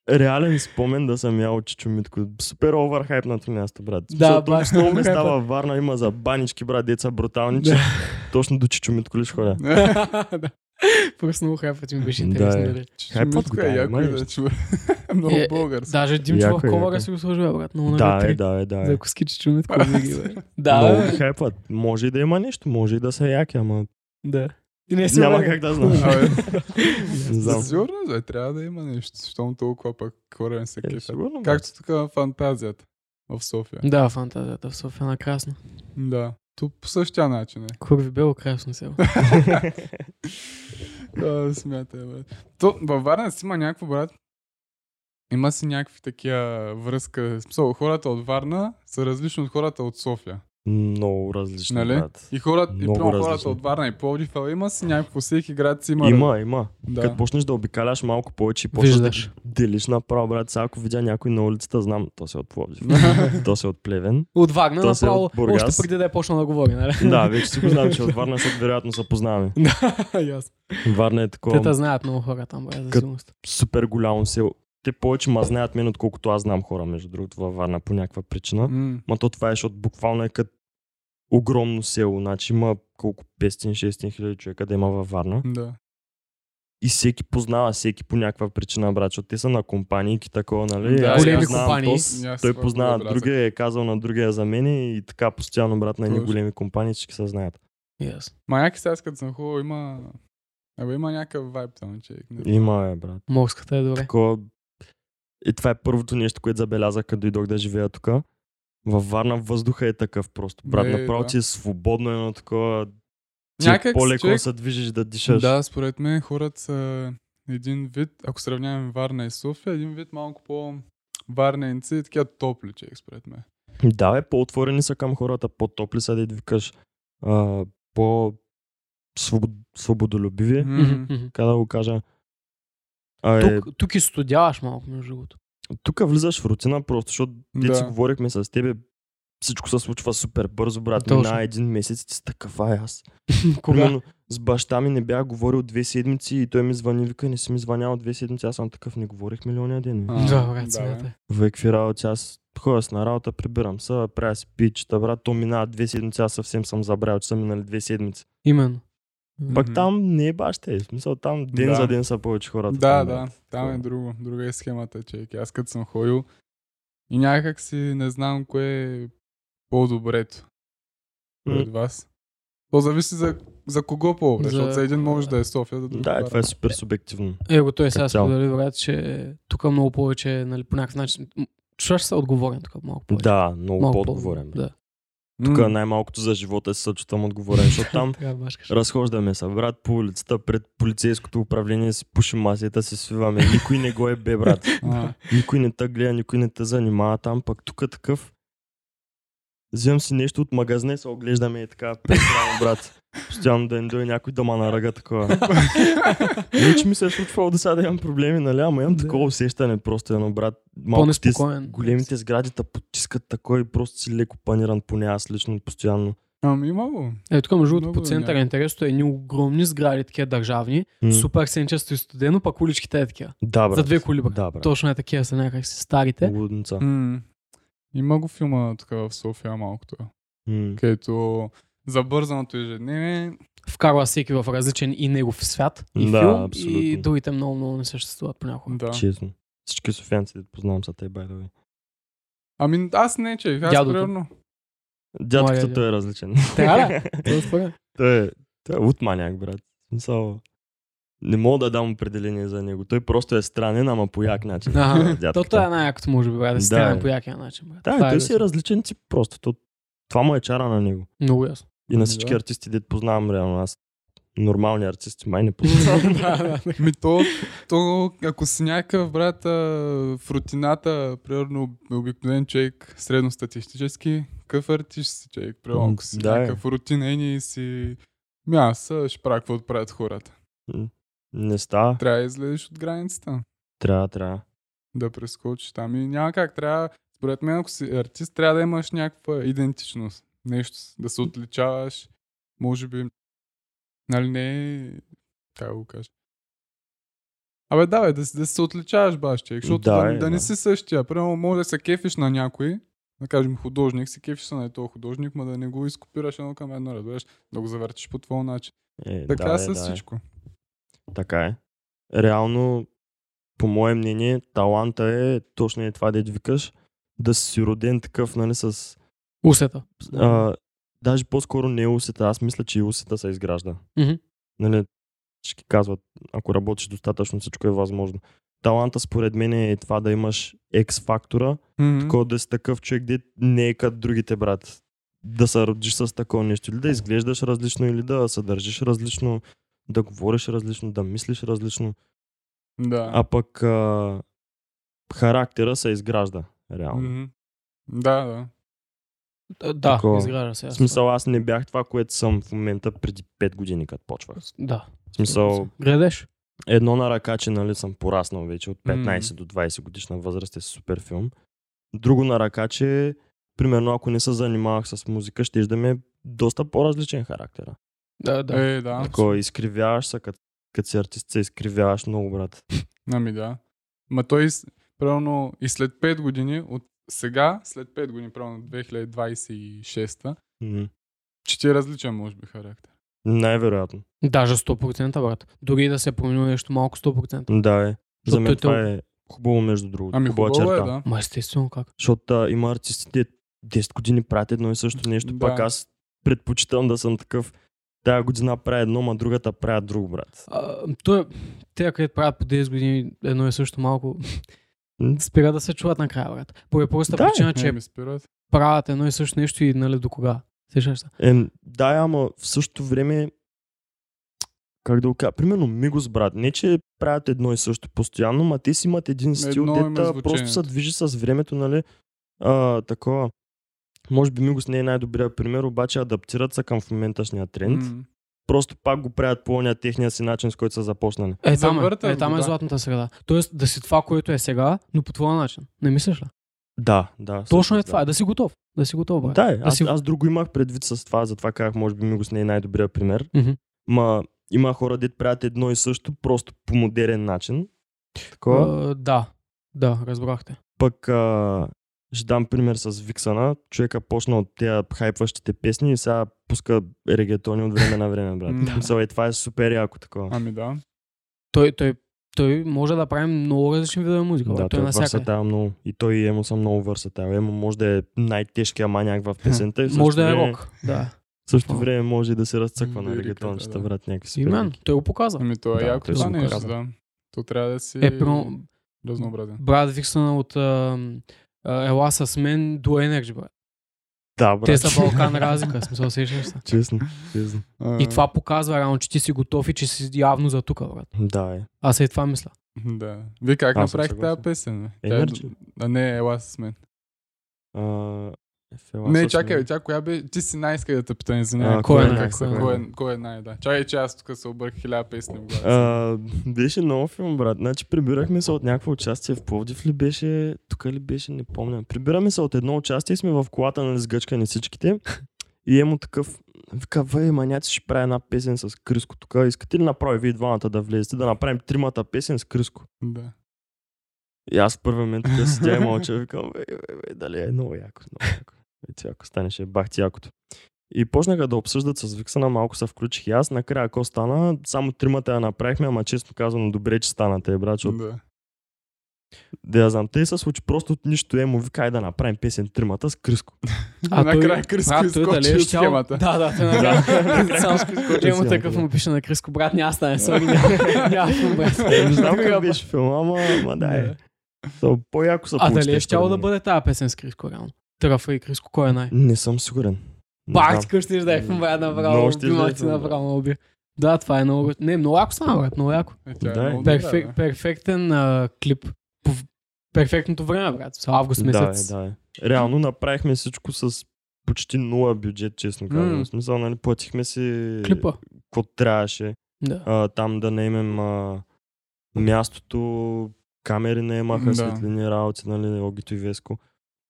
реален спомен да съм ял чичо Митко. Супер оверхайпнато място, брат. Да, Защото баш, много места във Варна има за банички, брат, деца брутални, че Да. точно до чичо Митко ли ще ходя. <laughs> Да. Просто много хайпът ми беше Да, интересно. е. нали? Хайпът го, Митко да, <laughs> е яко има и да чува. Много Е, български. Даже Димчо Яко в е, ковара яко. си го сложи, бе, брат. Много на Да, е, да, е, да. Е. Митко. винаги, бе. <laughs> Да, Много хайпът. Може и да има нещо, може и да са яки, ама Да. Ти не си няма как да знам. Абе. Сигурно, бе, трябва да има нещо, щом толкова пък хора не се Е, кефят. Както тук на фантазията в София. Да, фантазията в София на красно. Да. То по същия начин е. Курви бело красно село. <laughs> Да, смятай, бе. То, във Варна си има някакво, брат. Има си някакви такива връзка. Смисъл, хората от Варна са различни от хората от София. Много различно, Нали? брат. И, хората, и Много прямо хората от Варна и Пловдив, има си някакво всеки град си има. Има, има. Да. Като почнеш да обикаляш малко повече и почнеш Виждаш. да делиш направо, брат. Сега ако видя някой на улицата, знам, то се е от Пловдив. <laughs> то се е от Плевен. От Вагна То е направо, от Бургас. още преди да е почнал да говори, нали? да, вече си го знам, че от <laughs> Варна, защото вероятно се познаваме. Да, <laughs> ясно. Варна е Те те такова знаят много хора там, бе, за сигурност. супер голямо село. Те повече ма знаят мен, отколкото аз знам хора, между другото, във Варна по някаква причина. М, Ма то това е, защото буквално е като огромно село. Значи има колко 500-600 хиляди човека да има във Варна. Да. И всеки познава всеки по някаква причина, брат, защото те са на компании и такова, нали? Да, Аз големи компании. тос, аз той познава другия, е казал на другия за мен и така постоянно, брат, на едни големи компании, всички се знаят. Yes. Ма сега, като съм хубаво, има... Абе, има някакъв вайб там. Не- Има, е, брат. Морската е добре. Такова... И това е първото нещо, което забелязах, като дойдох да живея тук. Във Варна въздуха е такъв просто. Брат, Е, направо да. ти е свободно едно такова... Ти Някак е си, по-леко човек- да се движиш, да дишаш. Да, според мен хората са един вид, ако сравняваме Варна и София, един вид малко по варненци и такива топли, човек, според мен. Да, е, по-отворени са към хората, по-топли са да викаш, а, по свобод... свободолюбиви, мгм. така да го кажа. А, е, Тук, тук и студяваш малко, между другото. Тук влизаш в рутина просто, защото да. си Да. говорихме с тебе, всичко се случва супер бързо, брат. Точно. Мина един месец и ти си такъв, ай аз. <laughs> Кога? Примерно, с баща ми не бях говорил две седмици и той ми звъни, вика, не си ми звънял две седмици, аз съм такъв, не говорих милиония ден. А, Да, брат, бе. смятай. В какви работи, аз ходя с на работа, прибирам се, правя си пичета, брат, то минава две седмици, аз съвсем съм забравил, че са минали две седмици. Именно. Пък Мгм. там не е баш те. В смисъл там ден Да. за ден са повече хората. Да, там, да, там е друго. Друга е схемата, човек. Аз като съм ходил и някак си не знам кое е по-добрето пред вас. То зависи за, за кого по-добре, За- защото за един може да е София, за друг Да, е, това е супер субективно. Его той сега сподели, брат, че тук много повече, нали, по някакъв начин. Чуваш се отговорен тук малко повече. Да, много Малко по-отговорен. Да. Тук М, най-малкото за живота се чувствам отговорен, защото там <laughs> разхождаме се, брат, по улицата, пред полицейското управление си пушим масията, се свиваме. Никой не го е бе, брат. <laughs> Никой не те гледа, никой не те занимава там, пък тук такъв. Вземам си нещо от магазне, се оглеждаме и така, пресрано, брат. Постоянно да не дойде някой да ма наръга такова. <laughs> Не, че ми се е случвало до сега да имам проблеми, нали? Ама имам такова усещане просто едно, брат. Малко ти големите сгради те потискат такой и просто си леко паниран поне аз лично постоянно. ами има го. Е, тук между другото по е центъра яко. интересното е едни огромни сгради, такива държавни, М. супер сенчесто и студено, пък уличките е такива. Да, брат. За две коли, брат. Да, брат. Точно е такива са някак си старите. Лудница. Има го филма тук в София малкото, М. където забързаното ежедневие. Вкарва всеки в различен и негов свят и Да, филм абсолютно. и другите много, много не съществуват понякога. Да. Честно. Всички софиянци, да познавам са те, way. Ами аз не, че аз Дядото. примерно. Дядката той е различен. Така ли? <laughs> Това според. той, е, той е лут маняк, брат. Смисъл, не мога да дам определение за него. Той просто е странен, ама по як начин. Ага. То това е най-якото може би, брат, да се Да, стреляме е. по якия начин. Брат. Да, Това той да си е различен тип просто. То, това му е чара на него. Много ясно. И на Ами всички да. артисти, дет познавам реално. Аз нормални артисти май не познавам. <laughs> да, да. <laughs> Ми то, то, ако си някакъв брат в рутината, примерно обикновен човек, средностатистически, какъв артист си човек, примерно ако си Да, е. някакъв рутинен и си... Ми аз ще правя какво правят хората. Не става. Трябва да излезеш от границата. Трябва, трябва. Да прескочиш там. И няма как. Трябва, според мен, ако си артист, трябва да имаш някаква идентичност. Нещо, да се отличаваш. Може би, нали не как да го кажа. Абе, да, бе, да, да се отличаваш, баш, човек, защото Да, да, е, да, да. не си същия. Примерно, може да се кефиш на някой, да кажем художник, си кефиш се на този художник, ма да не го изкопираш едно към едно, разбираш, да го завъртиш по твой начин. Е, Така да, е е, с да, е. всичко. Така е. Реално, по мое мнение, таланта е точно е това, да викаш, да си роден такъв, нали, с... Усета. А, даже по-скоро не е усета, аз мисля, че и усета се изгражда. Мгм. Нали, всички казват, ако работиш достатъчно, всичко е възможно. Таланта според мен е това да имаш X-фактора, Мгм. такова да си такъв човек, де не е като другите, брат. Да се родиш с такова нещо. Или да изглеждаш различно, или да се държиш различно, да говориш различно, да мислиш различно. Да. А пък а, характера се изгражда. Реално. Мгм. Да, да. Да, Такова. изгражда се. В смисъл, аз не бях това, което съм в момента преди 5 години, като почвах. Да. В смисъл, Гледаш? едно на ръка, че нали, съм пораснал вече от 15 М. до 20 годишна възраст е супер филм. Друго на ръка, че примерно ако не се занимавах с музика, ще да ми е доста по-различен характера. Да, да. Е, да. Такова изкривяваш се, като, като си артист се изкривяваш много, брат. <laughs> Ами да. Ма той, примерно, и след 5 години, от сега, след 5 години, примерно 2026, М. че ти е различен, може би, характер. Най-вероятно. Даже 100%, брат. Дори и да се промени нещо малко 100%. Да, е. За Защото мен е това е хубаво, между другото. Ами хубава хубаво е, черта. да. Ма естествено как. Защото а, има артистите 10 години правят едно и също нещо, Да. пак аз предпочитам да съм такъв. Тая година правя едно, ма другата правя друго, брат. А, той, те, където правят по 10 години едно и също малко. Спира да се чуват накрая, брат. По простата Да, причина, Не, че ми спират. правят едно и също нещо и нали до кога. Сещаш се? Е, да, ама в същото време, как да го кажа, примерно Мигос, брат, не че правят едно и също постоянно, ма те си имат един стил, Едно е дета просто се движи с времето, нали, а, такова. Може би Мигос не е най-добрият пример, обаче адаптират се към в моменташния тренд. М. Просто пак го правят по ония техния си начин, с който са започнали. Е, там е, е, там е да. златната среда. Тоест да си това, което е сега, но по твоя начин. Не мислиш ли? Да, да. Точно е всъщност, това. Да, Да си готов. Да си готов, брат. да е, аз, си- аз друго имах предвид с това, затова казах, може би Мигос не е най-добрият пример. Мгм. Ма има хора, дет правят едно и също, просто по модерен начин. Такова. А, да. Да, разбрахте. Пък а, ще дам пример с Виксана. Човека почна от тези хайпващите песни и сега пуска регетони от време на време, брат. <laughs> М. Мисъл, е, това е супер яко такова. Ами да. Той, той, той може да прави много различни видове музика. да, той той е е върсатайл много. И той и Емо са много върсатайл. Емо може да е най-тежкия маняк в песента. И в Може да е рок. Да. В същото време може и да се разцъква на регетончета, да. брат, някакви супер. Имен. Той го показва. Ами то е Да, яко това си нещо, да. То трябва да си Е, разнообразен. брат Виксън от а, Ела с мен до Energy, брат. Да, брат. Те са Балкан разлика, смисъл сещаш се. Честно, честно. И това показва реално, че ти си готов и че си явно за тук, брат. Да, е. Аз и това мисля. <laughs> Да. Вие как направихте тази песен? бе? Тя е- Energy? А не, ела с мен. А, Ефела Не, чакай, тя коя бе? Ти си най-иска да те пита, извинявай. Кой е най- кой е Кой е, най- кой е най, да. Чакай, че аз тук се обърх хиляда песни в. А, беше много филм, брат. Значи прибирахме се от някакво участие в Пловдив ли беше, тук ли беше, не помня. Прибираме се от едно участие и сме в колата, нали, сгъчкани всичките. И емо такъв, вика, вей, маняци ще прави една песен с Криско тук. Искате ли направи вие двамата да влезете, да направим тримата песен с Криско? Да. И аз в първи момент така седя и мълча, викам, вей, вей, вей, дали е много яко, много яко. Ето ако станеше, бах ти якото. И почнаха да обсъждат с Виксана, малко се включих и аз. Накрая, ако стана, само тримата я направихме, ама честно казано, добре, че стана те, брат, защото да. да я знам, те се случи просто от нищо е му вика, да направим песен тримата с Криско. <laughs> А накрая Криско брат, той дали е от схемата. Да, да, той <laughs> накрая. <laughs> Само изкочи Емо такъв му пише на Криско, брат, няма стане, сори, няма. Е, не знам как беше филма, ама, да е. То, по-яко са А дали е щяло да бъде тази песен с Криско, реално? Трафа и Криско, кой е най? Не съм сигурен. Не Пак знам. ти къщиш да е филм, брат, направо. Много ще да да. направо, уби. Да, това е много... Не, много яко стана, брат, много яко. Е, е Да, Перфек, бе. перфектен а, клип. По в- перфектното време, брат. С август Да, месец. да, е. Реално направихме всичко с почти нула бюджет, честно казвам. М. В смисъл, нали, платихме си Клипа. какво трябваше. Да. а, там да наемем а, мястото, камери наемаха, Да. светлини, работи, нали, Огито и Веско.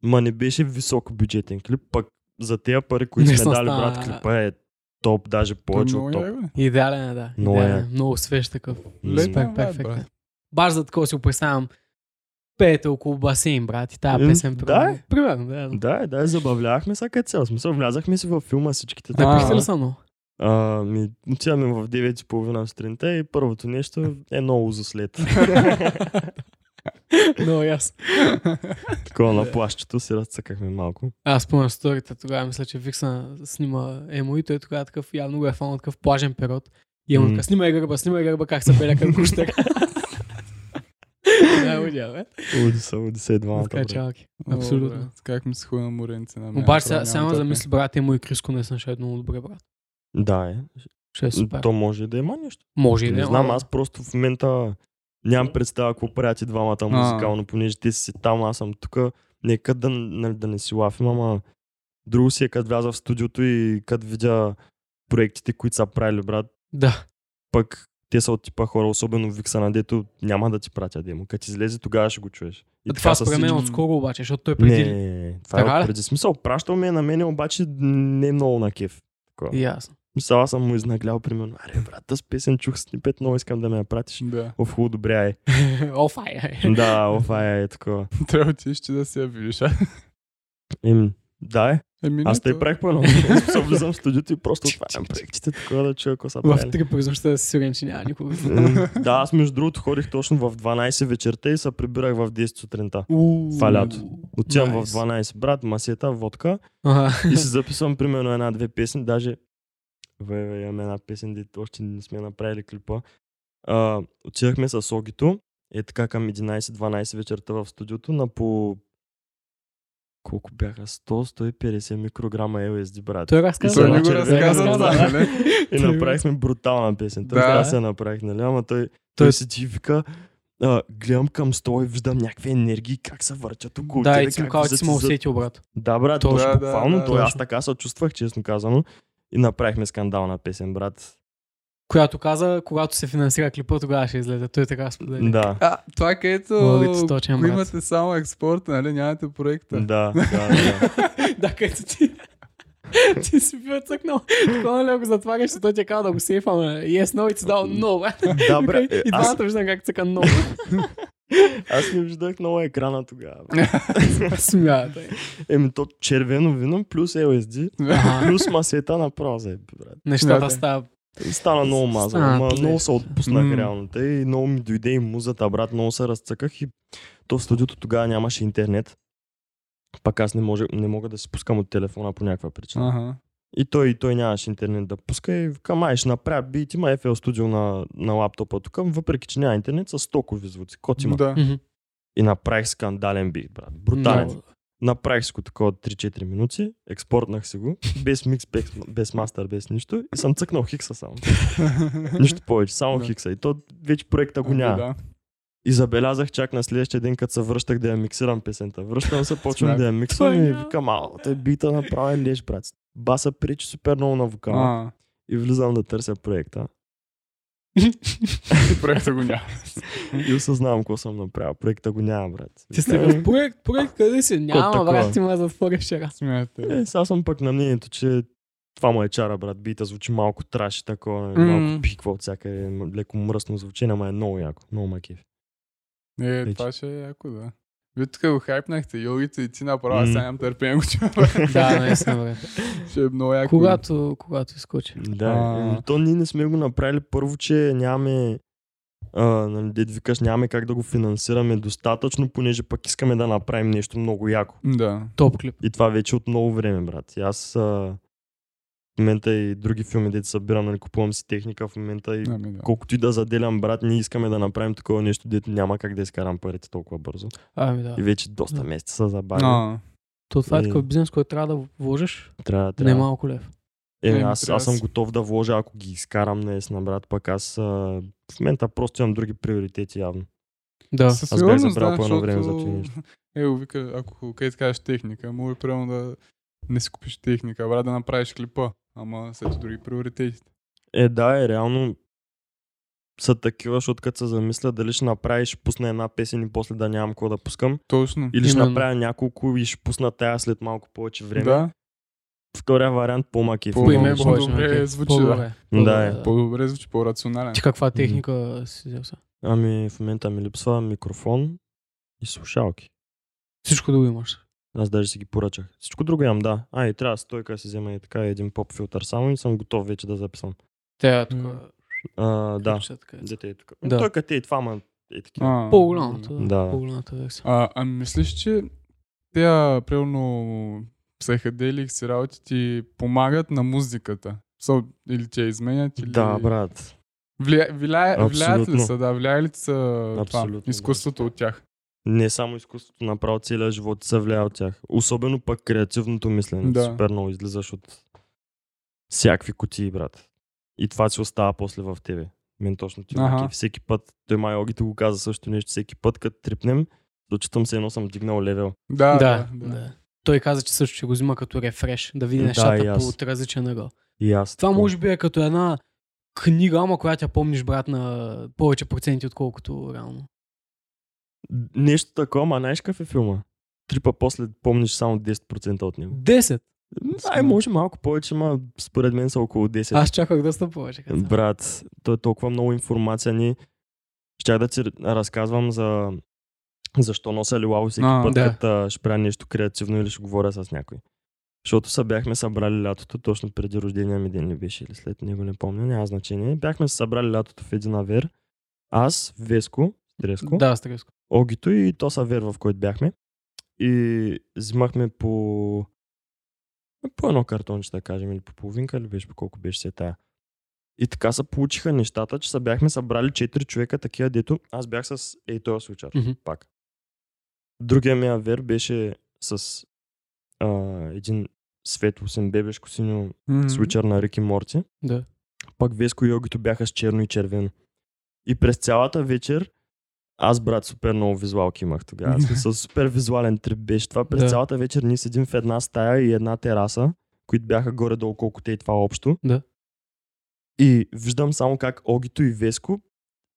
Ма не беше високо бюджетен клип, пък за тези пари, които Не сме дали, стана- брат, клипа е топ, даже повече Много от топ. е, бе. Идеален е, да. Много Идеален. е. Много свеж такъв. Супер вайб, перфектен. брат. Баш за такова си го представям. Пеете около басейн, брат, и тази песен. да, примерно. е. Примерно, да. да. Да, да, забавлявахме всяка цел. В Смисъл, влязахме си във филма всичките. Да, А, пихте а. ли са много? А, ми, отиваме в 9.30 сутринта и първото нещо е много заслед. <laughs> <laughs> <laughs> Много ясно. Такова на плащето си разцъкахме малко. Аз спомням сторите тогава, мисля, че Викса снима емо и той тогава такъв явно го е фанал такъв плажен период. И емо така, снимай гърба, снимай гърба, как се беля към кущер. <laughs> Да, удя, бе. Уди са, уди са и двамата. О, Абсолютно. Как ми се ходи на моренце на мен. Обаче само за търпение. мисли, брат, емо и Криско не съм ще е много добре, брат. Да, е. Ще е супер. То може и да има нещо. Може и да Не е, знам, аз просто в момента нямам представа какво правят и двамата музикално, понеже те си там, аз съм тук. Нека да, нали, да не си лафим, ама друго си е като вляза в студиото и като видя проектите, които са правили, брат, Да. пък те са от типа хора, особено Викса, дето няма да ти пратя демо. Като излезе, тогава ще го чуеш. И Това са според мен е отскоро обаче, защото той Не, преди... не, не, това Така е преди смисъл. Пращал ми е на мене, обаче не е много на кеф. Такова. И Мисъл, аз съм му изнаглял, примерно, аре, брат, тази песен чух снипет, много искам да ме я пратиш. Да. Оф, хубаво, добре, ай. <laughs> Оф, ай, ай. да, оф, ай, е такова. <laughs> Трябва ти ще да си я видиш. а? Им, да, е. Еми, Аз те правих по едно. Влизам в студиото и просто отварям проектите, такова да чуя какво са правили. три през нощта да си сигурен, че няма никога. <laughs> Да, аз между другото ходих точно в 12 вечерта и се прибирах в 10 сутринта. Това лято. Отивам в 12, брат, масета, водка и си записвам примерно една-две песни, даже Ве, имаме една песен, дето още не сме направили клипа. А, отидахме с Огито, е така към 11-12 вечерта в студиото на по колко бяха? 100-150 микрограма LSD, брат. Той разказа. Той не го разказа, да, да. нали? <laughs> И направихме брутална песен. Той Да. да. се направих, нали? Ама той, той седи и вика, а, гледам към стола и виждам някакви енергии, как се върчат около Да, и си му казал, че си зад- усетил, брат. Да, брат, Точно. точно, Да, да, буквално. да, той, аз така се чувствах, честно казано. И направихме скандална песен, брат. Която каза, когато се финансира клипа, тогава ще излезе. Той така сподели. Да. А, това е където точен, брат. имате само експорт, нали, нямате проекта. Да, да, <laughs> да. да, където ти... ти си бил цъкнал. Такова ли го затваряш, той ти е казал да го сейфа, ама yes, no, ти дал no. Да, брат. И Е, аз, двамата виждам как цъка no. Аз не виждах много екрана тогава. <laughs> Смятай. Еми, то червено вино плюс LSD, плюс масета направо за брат. Нещата Да. стават. Стана много ама полезно. много се отпуснах М. реално. Те и много ми дойде и музата, брат, много се разцъках и то в студиото тогава нямаше интернет. Пак аз не, може, не мога да си пускам от телефона по някаква причина. Ага. И той, и той нямаше интернет да пуска и викам, ай, ще направя бит, има FL Studio на, на лаптопа тук, въпреки че няма интернет, с стокови звуци. Кот има. Да. И направих скандален бит, брат. Брутален. Много. Направих си го такова 3-4 минути, експортнах си го, без микс, без, без мастер, без нищо и съм цъкнал хикса само. <laughs> Нищо повече, само Да. хикса. И то вече проекта го Ами няма. Да. И забелязах чак на следващия ден, като се връщах да я миксирам песента. Връщам се, почвам да я Това и викам, а, той бита направен леш, брат. Баса пречи супер много на вокала. А, И влизам да търся проекта. <laughs> проекта го няма. И осъзнавам какво съм направил. Проекта го няма, брат. Ти сте в проект, проект къде си? Няма, такова? брат, ти ме вчера. Смятай. Е, сега съм пък на мнението, че това му е чара, брат. Бита звучи малко траш и такова, М. малко пиква от всякъде, м- леко мръсно звучи, ама е много яко, много макив. Е, Вече. това ще е яко, да. Вие тук го хайпнахте, йогите и ти направо, М. сега нямам търпение го. <laughs> Да, наистина, брат. <laughs> Ще е много яко. Когато, когато изкочи. Да, а... то ние не сме го направили първо, че нямаме а, нали, дед викаш, нямаме как да го финансираме достатъчно, понеже пък искаме да направим нещо много яко. Да. Топ клип. И това вече от много време, брат. И аз а, в момента и други филми, дето събирам, нали, купувам си техника в момента и Ами да. колкото и да заделям, брат, ние искаме да направим такова нещо, дето няма как да изкарам парите толкова бързо. Ами да. И вече доста Да. месеца са забавили. А, То това е такъв бизнес, който трябва да вложиш. Трябва, Не трябва. малко лев. Е, Еми, аз, трябва аз съм готов да вложа, ако ги изкарам наесна, брат. Пък аз а, в момента просто имам други приоритети явно. Да. със Аз бях сигурност, забрал да, по едно време за това нещо. Е, вика, ако къде кажеш техника, може прямо да не си купиш техника, брат, да направиш клипа. Ама след други приоритети. Е, да, е реално. са такива, защото като се замисля дали ще направиш, ще пусна една песен и после да нямам какво да пускам. Точно. Или ще Именно. направя няколко и ще пусна тая след малко повече време. Да, Втория вариант по-маки. По- По име По- по-добре окей. звучи, По-добре. да. По-добре, Да, по-добре звучи, по-рационален. Ти каква техника си взел сега? Ами в момента ми липсва микрофон и слушалки. Всичко друго имаш. Аз даже си ги поръчах. Всичко друго имам, да. А, и трябва стойка да си взема и така един поп филтър само и съм готов вече да записвам. Те тук. А, да, така. дете е тук. Да. Той като е и това, ма е такива. По-голямата, Да. по-голямата версия. А, а мислиш, че тези, примерно, психоделик си работи ти помагат на музиката? So, или те изменят, или... Да, брат. Влия, влия, влияят ли са, да, влияе ли са това, Абсолютно, да. изкуството от тях? Не само изкуството, направо целият живот се влияе от тях. Особено пък креативното мислене. Да. Супер много излизаш от всякакви кутии, брат. И това си остава после в тебе. Мен точно ти Аха. uh Всеки път, той май Огито го каза също нещо, всеки път, като трипнем, дочитам се едно съм дигнал левел. Да, Да, да. да. Той каза, че също ще го взима като рефреш, да види Да, нещата по от различен ъгъл. И аз. Това може би е като една книга, ама която я помниш, брат, на повече проценти, отколкото реално. Нещо такова, ма знаеш какъв е филма? Трипа после помниш само 10% от него. 10. Ай, може малко повече, ма според мен са около 10. Аз чаках доста повече. цяло. Брат, то е толкова много информация. Ни... Щях да ти разказвам за защо нося лилаво всеки А, път, да. като а, ще правя нещо креативно или ще говоря с някой. Защото се бяхме събрали лятото, точно преди рождения ми ден ли беше или след него, не помня, няма значение. Бяхме се събрали лятото в един авер. Аз, Веско, Треско, Да, стреско. Огито и то са вер, в който бяхме. И взимахме по по едно картонче, да кажем, или по половинка, или беше по колко беше се тая. И така се получиха нещата, че са бяхме събрали 4 човека, такива, дето аз бях с ей този случай, Мгм. пак. Другия ми авер беше с а, един светлосен бебешко синьо случай на Рики Морти. Да. Пак Веско и Огито бяха с черно и червено. И през цялата вечер аз, брат, супер много визуалки имах тогава. Смисъл, <laughs> супер визуален трип беше това. През Да. цялата вечер ние седим в една стая и една тераса, които бяха горе-долу колкото е и това общо. Да. И виждам само как Огито и Веско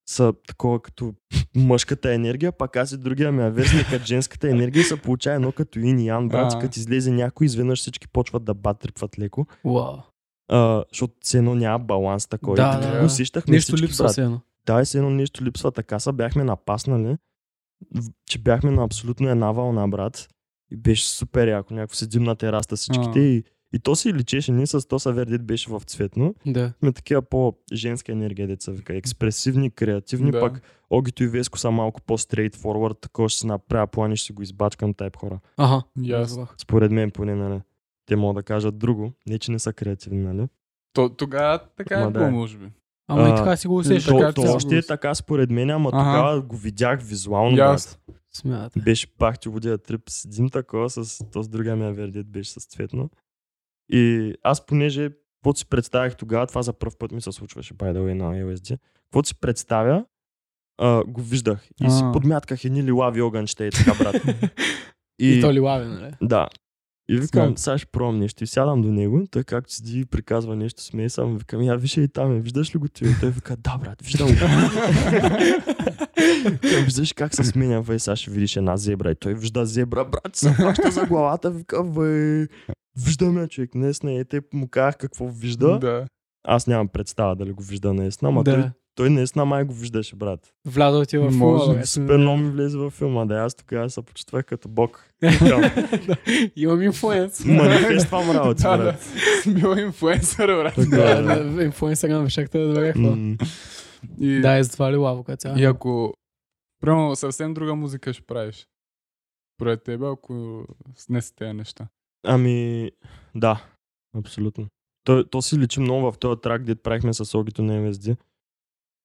са такова като <laughs> мъжката енергия, пак аз и другия ми версия като <laughs> женската енергия се получава едно като ин и ян, брат, като излезе някой, изведнъж всички почват да батрипват леко, Вау. а, защото все едно няма баланс такой. Да, да, да. усещахме Нещо липсва брат. се едно. Да, и все едно нещо липсва. Така са бяхме напаснали, че бяхме на абсолютно една вълна, брат. И беше супер яко. Някакво седим на тераста всичките А. и, и то си личеше. Ние с Тоса Вердит беше в цветно. Да. Сме такива по-женска енергия, деца вика. Експресивни, креативни, Да. пък Огито и Веско са малко по-стрейт форвард. Такова ще се направя план и ще си го избачкам тайп хора. Аха. Ясно. Според мен поне, нали. Те могат да кажат друго. Не, че не са креативни, нали? То, тогава така Ма е да. може би. Ама и А, така си го усещаш. То, че то още е така според мен, ама Ага. тогава го видях визуално, брат. Смятате. Беше пак ти водия трип, седим такова с този другия ми вердит беше с цветно. И аз понеже, каквото си представях тогава, това за първ път ми се случваше, by the way, на LSD. Каквото си представя, а, го виждах. И си А. подмятках едни лилави огънчета и така, брат. <laughs> И, И, то ли лави, нали? да. И викам, сега ще пробвам нещо. И сядам до него, той както седи и приказва нещо, смее само, викам, я виж и там, е, виждаш ли го ти? И той вика, да, брат, виждам го. <laughs> Той виждаш как се сменя, бе, сега ще видиш една зебра. И той вижда зебра, брат, се хваща за главата, вика, бе, виждаме човек, днес не е. Те му казах какво вижда. Да. Аз нямам представа дали го вижда наистина, ама Да. той наистина май го виждаше, брат. Влязъл ти в Може. филма. Супер много ми влезе във филма, да аз тогава се почувствах като бог. <laughs> Имам инфлуенс. Манифествам работи, <laughs> Да, да. брат. Бил инфлуенсър, брат. На инфлуенсър на вешакта да И, Да, и затова ли лаво като цяло. и ако Прямо съвсем друга музика ще правиш. Според тебе, ако не са тези неща. Ами, да, абсолютно. То, то си личи много в този трак, дед правихме с Огито на MSD.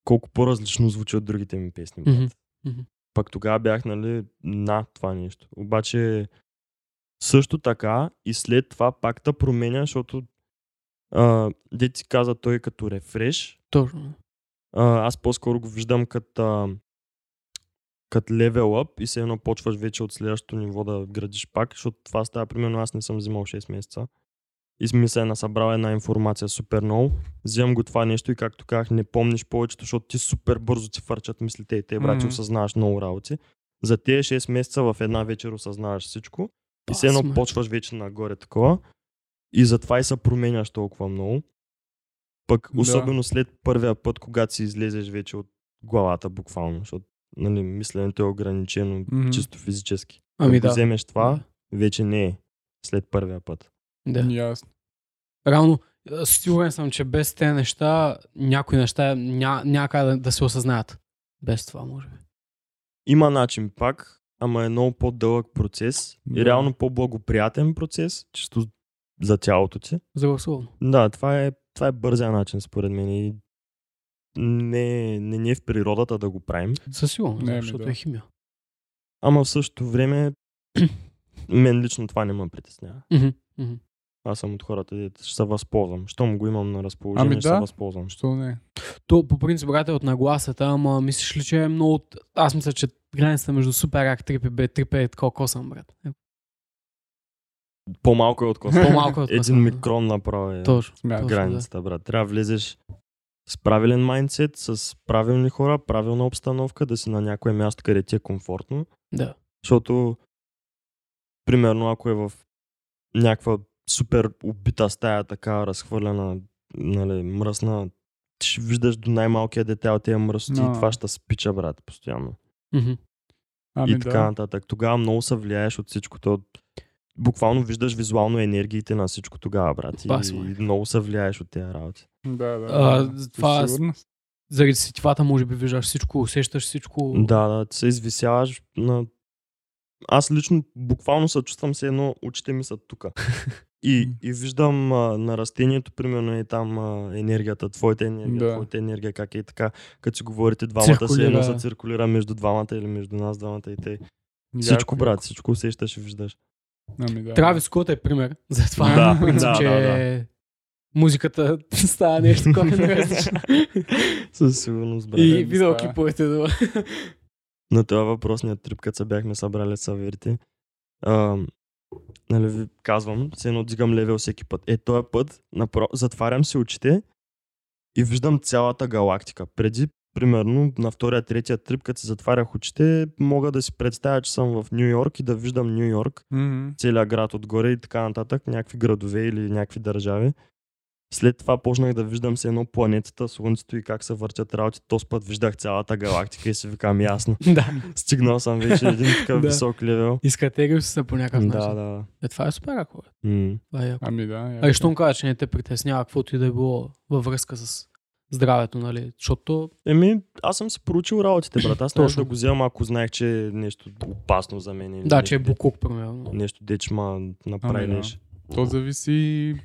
Колко по-различно звучи от другите ми песни. брат. Мгм. Пък тогава бях, нали, на това нещо. Обаче, също така и след това пак да променя, защото а, де ти каза той като рефреш. Точно. А, аз по-скоро го виждам като като левел ап и се едно почваш вече от следващото ниво да градиш пак, защото това става, примерно аз не съм взимал 6 месеца. И ми се е насъбрала една информация супер много. Вземам го това нещо и както казах, не помниш повечето, защото ти супер бързо ти фърчат мислите и те, брат, че Мгм. осъзнаваш много работи. За тези 6 месеца в една вечер осъзнаваш всичко и все едно почваш вече нагоре такова. И затова и се променяш толкова много. Пък Да. особено след първия път, когато си излезеш вече от главата буквално, защото нали, мисленето е ограничено Мгм. чисто физически. Ами Ако да. вземеш това, вече не е след първия път. Да. Ясно. Реално, сигурен съм, че без тези неща, някои неща ня, няма как да, да се осъзнаят. Без това, може би. Има начин пак, ама е много по-дълъг процес и Да. реално по-благоприятен процес, чисто за тялото ти. Здравословно. Да, това е, това е бързия начин според мен и не, не ни е в природата да го правим. Със сигурност, защото да. е химия. Ама в същото време <clears throat> мен лично това не ме притеснява. Мгм, мгм. Аз съм от хората, дето ще се възползвам. Щом го имам на разположение, Ами ще да. се възползвам. Що не? То по принцип, брат, е от нагласата, ама мислиш ли, че е много... от- Аз мисля, че границата между супер ак трип и бе трип е такова косъм, брат. Е, По-малко е от коса. По-малко е от косъм. Един микрон направо е Точно. Точно, да. границата, брат. Трябва да влезеш с правилен майндсет, с правилни хора, правилна обстановка, да си на някое място, къде ти е комфортно. Да. Защото, примерно, ако е в някаква супер убита стая, така разхвърлена, нали, мръсна, ти ще виждаш до най-малкия детайл тия мръсоти Но. и това ще спича, брат, постоянно. Мгм. Ами и така да. нататък. Тогава много се влияеш от всичко. То, буквално виждаш визуално енергиите на всичко тогава, брат. И, Бас, и много се влияеш от тези работи. Да, да. А, да. Това-. Заради сетивата, може би, виждаш всичко, усещаш всичко. Да, да, ти се извисяваш на... Аз лично буквално се чувствам се едно, очите ми са тука. И, <laughs> и виждам а, на растението, примерно е там а, енергията, твоята енергия, Да. твоята енергия, как е така, като си говорите двамата, се едно се циркулира между двамата или между нас двамата и те. Всичко, Яко, брат, всичко усещаш и виждаш. Ами да. Травис Скот е пример за това. Да, <laughs> принцип, да, че да, да. музиката <laughs> става нещо коренно различно. Със сигурност, брат. И видеоклиповете да. На този въпросният трип, като се бяхме събрали с аверите, а, нали ви казвам, се едно дигам левел всеки път. Е, този път напро... затварям си очите и виждам цялата галактика. Преди, примерно, на втория, третия трип, като си затварях очите, мога да си представя, че съм в Нью Йорк и да виждам Нью Йорк, Мгм. целият град отгоре и така нататък, някакви градове или някакви държави. След това почнах да виждам се едно планетата, Слънцето и как се въртят работи. Този път виждах цялата галактика и си викам ясно. <laughs> да. Стигнал съм вече един такъв <laughs> Да. висок левел. Изкатегил си се по някакъв Да, начин. да. Е, това е супер, ако е. М. Това е яко. Ами да. А яко. и щом кажа, че не те притеснява каквото и да е било във връзка с здравето, нали? Защото Еми, аз съм си проучил работите, брат. Аз Точно. да го вземам, ако знаех, че е нещо опасно за мен. или да, нещо, че е буклук, примерно. Нещо деч ма направи Ами да. нещо. То зависи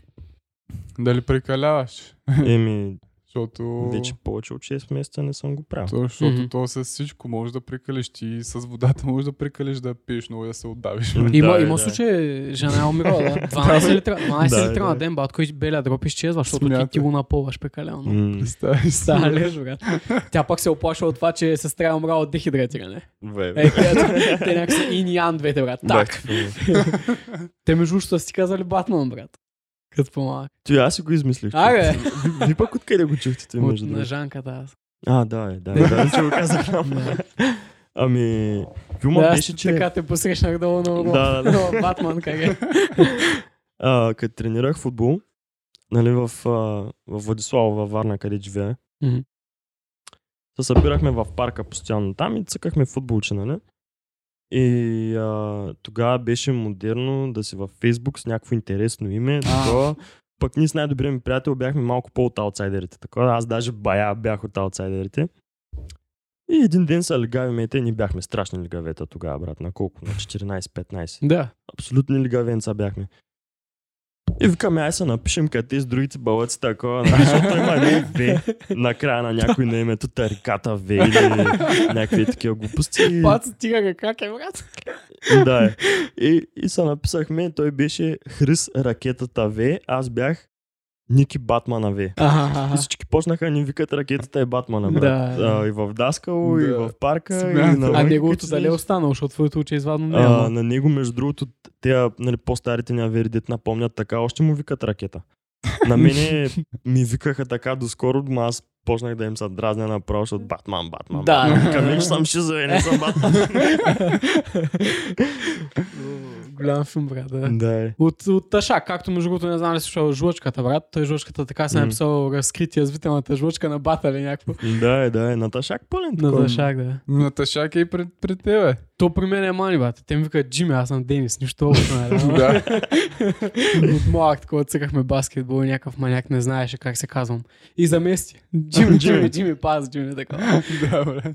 дали прекаляваш. Еми, Защото... вече повече от 6 месеца не съм го правил. То, защото Мгм. то с всичко може да прекалиш. Ти с водата може да прекалиш да пиеш много и да се отдавиш. Има, да, има да. случай, жена е умирала, <laughs> да. 12 литра, 12 Да, литра да. на ден, батко и белия дроп изчезва, защото ти, ти го напълваш прекалено. М, Представи си. Става леж, брат. Тя пак се оплашва от това, че сестра е умрала от дехидратиране. бе, Е, те, те някак са ин и ян двете, брат. Так. Те между другото са си казали Батман, брат. Като по-малък. Ти аз си го измислих. Аре. Ви- пък откъде го чухте <laughs> ти, между на другото? Жанката аз. А, да, е, да, е, да, че го казах. <laughs> Да. Ами, филма Да, беше, че... така те посрещнах долу на. Да, да, да. Батман, как е. <laughs> а, като тренирах футбол, нали, в, а, в Владислава, във Варна, къде живее, Мгм. се събирахме в парка постоянно там и цъкахме футболче, нали? И а, тогава беше модерно да си във Фейсбук с някакво интересно име, такова. Пък ние с най-добрия ми приятел бяхме малко по от аутсайдерите. Такова. Аз даже бая бях от аутсайдерите. И един ден са легавиме, те ни бяхме страшни легавета тогава, брат. На колко? На 14-15 Да. абсолютни лигавенца бяхме. И викаме, ай се напишем като тези другите балъци такова, нали, защото има едно В накрая на някой на името Тариката В или някакви такива глупости. <laughs> Пат стига как е, брат. да, е. и, и се написахме, той беше Хрис Ракетата В, аз бях Ники Батмана ве. Аха, И всички почнаха ни викат ракетата е Батмана, брат. Да, да. А, и в Даскало, и Да. в парка, Смятам. и на А неговото дали е останало, защото твоето уче извадно не е. А, на него, между другото, те нали, по-старите ни авери, дет напомнят така, още му викат ракета. На мене <laughs> ми викаха така доскоро, ма аз почнах да им се дразня направо, защото Батман, Батман. Да. «Виж, съм шизове, не съм Батман. <laughs> Голям филм, брат, да. да. От, от Ташак, както между другото не знам ли слушал жлъчката, брат. Той жлъчката така се е написал разкритие звителната жлъчка на бата или някакво. Да, е, да, е. Наташак пълен. На. Ташак, да. Наташак е и пред, пред тебе. То при мен е мани, брат. Те ми викат Джими, аз съм Денис, нищо общо, нали? ама- <laughs> Да. От малък, такова цъкахме баскетбол и някакъв маняк не знаеше как се казвам. И замести. Джими, Джими, <laughs> Джими, паз, Джими, така. да, бре.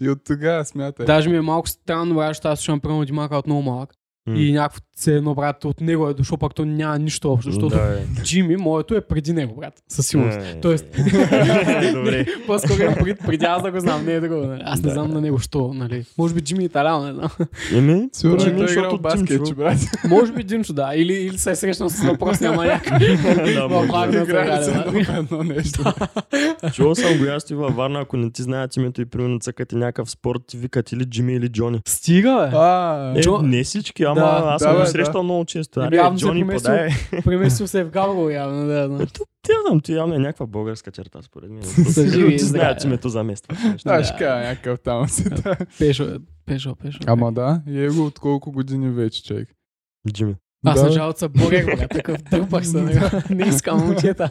И от тогава смятай. Даже ми е малко странно, защото аз слушам примерно Димака от много малък. М. И някакво се едно, брат, от него е дошло, пак то няма нищо общо, защото Да, е. Джими, моето е преди него, брат. Със сигурност. Е, Тоест- <laughs> Добре. <laughs> По-скоро е преди, преди аз да го знам, не е друго. Нали? Аз не Да. знам на него що, нали. Може би Джими Италян, не знам. Еми, Сигурно Джими, е той играл баскет, че, брат. <laughs> Може би Димчо, да. Или, или се е срещнал с въпросния маняк. Да, В може да. Едно, едно нещо. Чувал съм го ясно и във Варна, ако не ти знаят името и примерно цъкате някакъв спорт, ти викат или Джими или Джони. Стига, бе. Е, не всички, ама Да, аз да, съм го бе, срещал много често. Аре, явно се Джони, преместил. подай. Преместил се в Габрово явно, да, знам. Тя знам, ти явно е някаква българска черта, според мен. <laughs> Са живи Ти знаят, че ме то замества. да, ще кажа някакъв там си. да. Пешо, пешо, пешо. Ама да, и его от колко години вече, човек. Джими. Аз Да. началото се борех, такъв дърпах се, не, не искам момчета.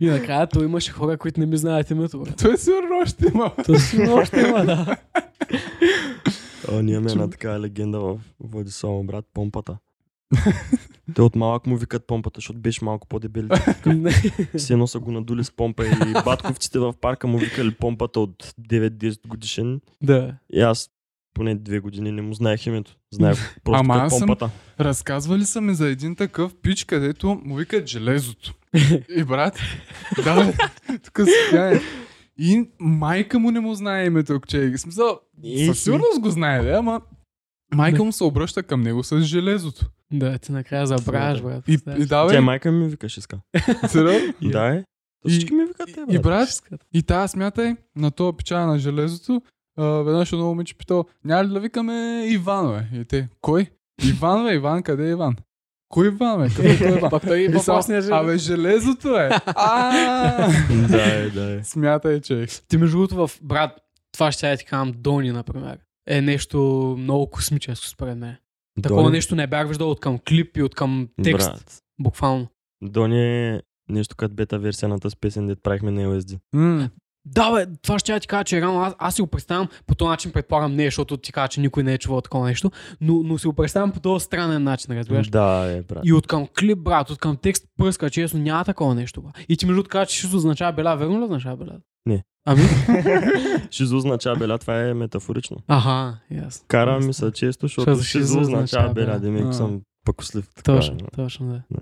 И накрая той имаше хора, които не ми знаят името. Той сигурно още има. То сигурно още има, да. <laughs> О, ние имаме една такава легенда в Владислава, брат, помпата. Те от малък му викат помпата, защото беше малко по-дебели. <laughs> Все едно са го надули с помпа и батковците в парка му викали помпата от 9-10 годишен. да. И аз поне две години не му знаех името. Знаех <laughs> просто Ама като аз съм- помпата. Разказвали са ми за един такъв пич, където му викат железото. <laughs> И брат, да, тук си тя И майка му не му знае името, че в смисъл, със си. сигурност го знае, да, ама майка му се обръща към него с железото. Да, ти накрая забравяш, брат. И, и представяш? да, Тя майка ми викаш, иска. <laughs> сериозно? Да, е. То И- Всички ми викат те, И брат. брат, и тая смятай, на това печага на железото, а, веднъж едно момиче питал, няма ли да викаме Иван, бе? И те, кой? Иван, бе, Иван, къде е Иван? Кой Иван, бе? Е Иван? <laughs> Пак той И само, въпросния жен. Абе, железото е. А, <laughs> Да, е, да, е. Смятай, че. Ти между другото в брат, това ще я ти казвам, Дони, например, е нещо много космическо според мен. Такова нещо не бях виждал от към клип и от към текст, Брат. буквално. Дони е нещо като бета версия на тази песен, дет правихме на LSD. М, Да, бе, това ще я ти кажа, че рано аз, аз си го представям по този начин, предполагам не, защото ти кажа, че никой не е чувал такова нещо, но, но си го представям по този странен начин, разбираш. Да, е, брат. И от към клип, брат, от към текст пръска, честно, няма такова нещо. Бе. И ти между другото че ще означава бела, верно ли означава бела? Не. Ами? <laughs> Шизо означава беля, това е метафорично. Аха, ясно. Карам Ясно. ми се често, Защото шизо шизо означава беля. беля, демек съм пъкослив. така, Точно, но- точно, да.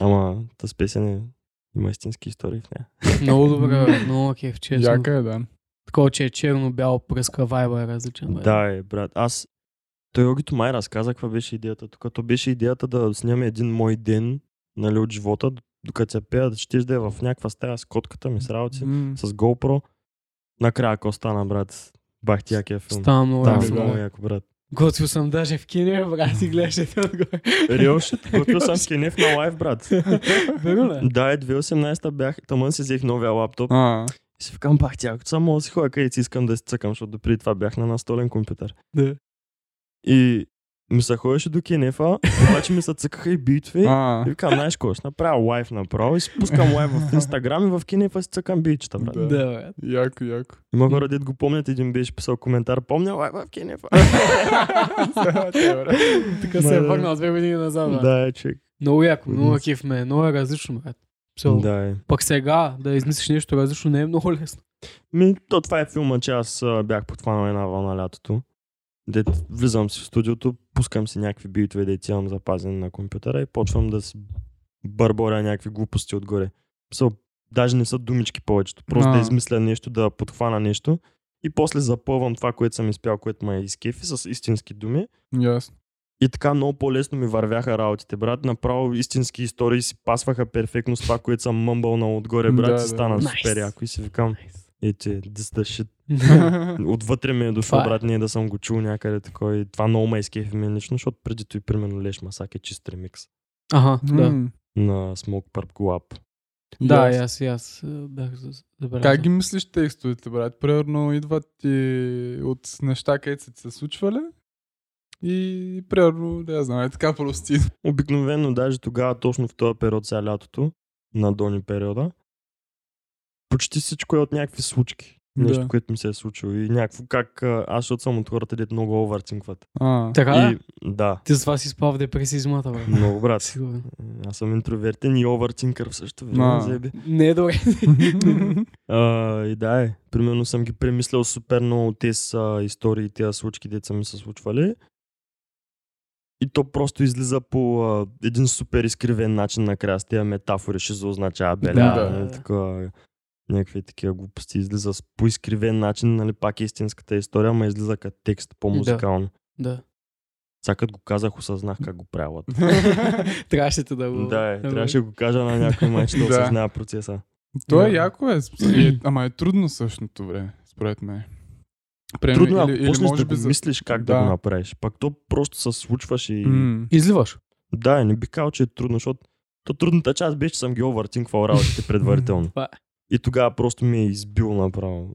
Ама тази песен е... има истински истории в нея. <laughs> Много добре, <laughs> много кеф, честно. Яка е, да. Такова, че е черно-бяло пръска, вайба е различен. Бе. Да, е, брат. Аз... Той Огито май разказа каква беше идеята. Тук то беше идеята да снимаме един мой ден нали, от живота, докато се пея, да щеш да е в някаква стая с котката ми, с работи, М, с GoPro. Накрая ако стана, брат, бах ти якия филм. Става много Там яко. е много яко, брат. Готвил съм даже в кино, брат, и гледаше те отгоре. Реал шит, готвил съм с Кенев на лайв, брат. <laughs> Да, е 2018 бях, тъмън си взех новия лаптоп и си викам, бах ти, ако само да си ходя където си искам да си цъкам, защото допреди това бях на настолен компютър. Да. И ми се ходеше до Кенефа, обаче ми се цъкаха и битви. а, И викам, знаеш какво, ще направя лайв направо и си пускам лайв в Инстаграм и в Кенефа си цъкам бичета, брат. Да. Да, яко, яко. Има хора, дет го помнят, един беше писал коментар, помня лайв в Кенефа. <laughs> Така се е върнал две години назад, да, е, човек. Много яко, много кеф ме, много е различно, брат. So, Да, е. Пък сега да измислиш нещо различно не е много лесно. Ми, то това е филма, че аз бях подхванал една вълна лятото. Дет влизам си в студиото, пускам си някакви битове, дет имам запазени на компютъра и почвам да си бърборя някакви глупости отгоре. So, даже не са думички повечето. Просто А. да измисля нещо, да подхвана нещо и после запълвам това, което съм изпял, което ме е изкефи с истински думи Ясно. И така много по-лесно ми вървяха работите, брат. Направо истински истории си пасваха перфектно с това, което съм мъмбълнал отгоре, брат. Да, Да, да. си стана Nice. супер яко и си викам, ете, this the shit. <laughs> Отвътре ми е дошло, е. брат, не е да съм го чул някъде такова. И това много ме изкефи мен лично, защото преди той, примерно, Леш Масак е чист ремикс Ага, да. На Smoke Purp Collab. Да, и аз. и аз бях за- забелязал. Как ги мислиш текстовете, брат? Примерно идват ти от неща, където са ти се случвали и примерно, да я знам, е така прости. Обикновено, даже тогава, точно в този период, сега лятото, на Дони периода, почти всичко е от някакви случки. Нещо, Да. което ми се е случило. И някакво как а, аз, защото съм от хората, дето много овърцинкват. А, Така И да, Ти с това си спал в депресизмата, бе. много брат. Сигурно. Аз съм интровертен и овърцинкър в същото време. Не е добре. <laughs> А, и да е, примерно съм ги премислял супер много тези истории, тези случки, деца ми са случвали. И то просто излиза по а, един супер изкривен начин накрая с тези метафори, ще се означава беля, Да. нали, такова, някакви такива глупости. Излиза с по изкривен начин, нали, пак е истинската история, ама излиза като текст по-музикално. Да. Сега като го казах, осъзнах как го правят. <laughs> Трябваше те да го... да, е, да го- трябваше да го кажа на някой майче да <laughs> Да. осъзнава процеса. То е Да. яко е, е, ама е трудно същото време, според мен. Примерно, Трудно, е, ако или, почнеш да би го за... мислиш как да. Да. го направиш. Пак то просто се случваш и... М, Изливаш. Да, не би казал, че е трудно, защото то трудната част беше, че съм ги овъртинквал работите <laughs> предварително. Това е. И тогава просто ми е избил направо.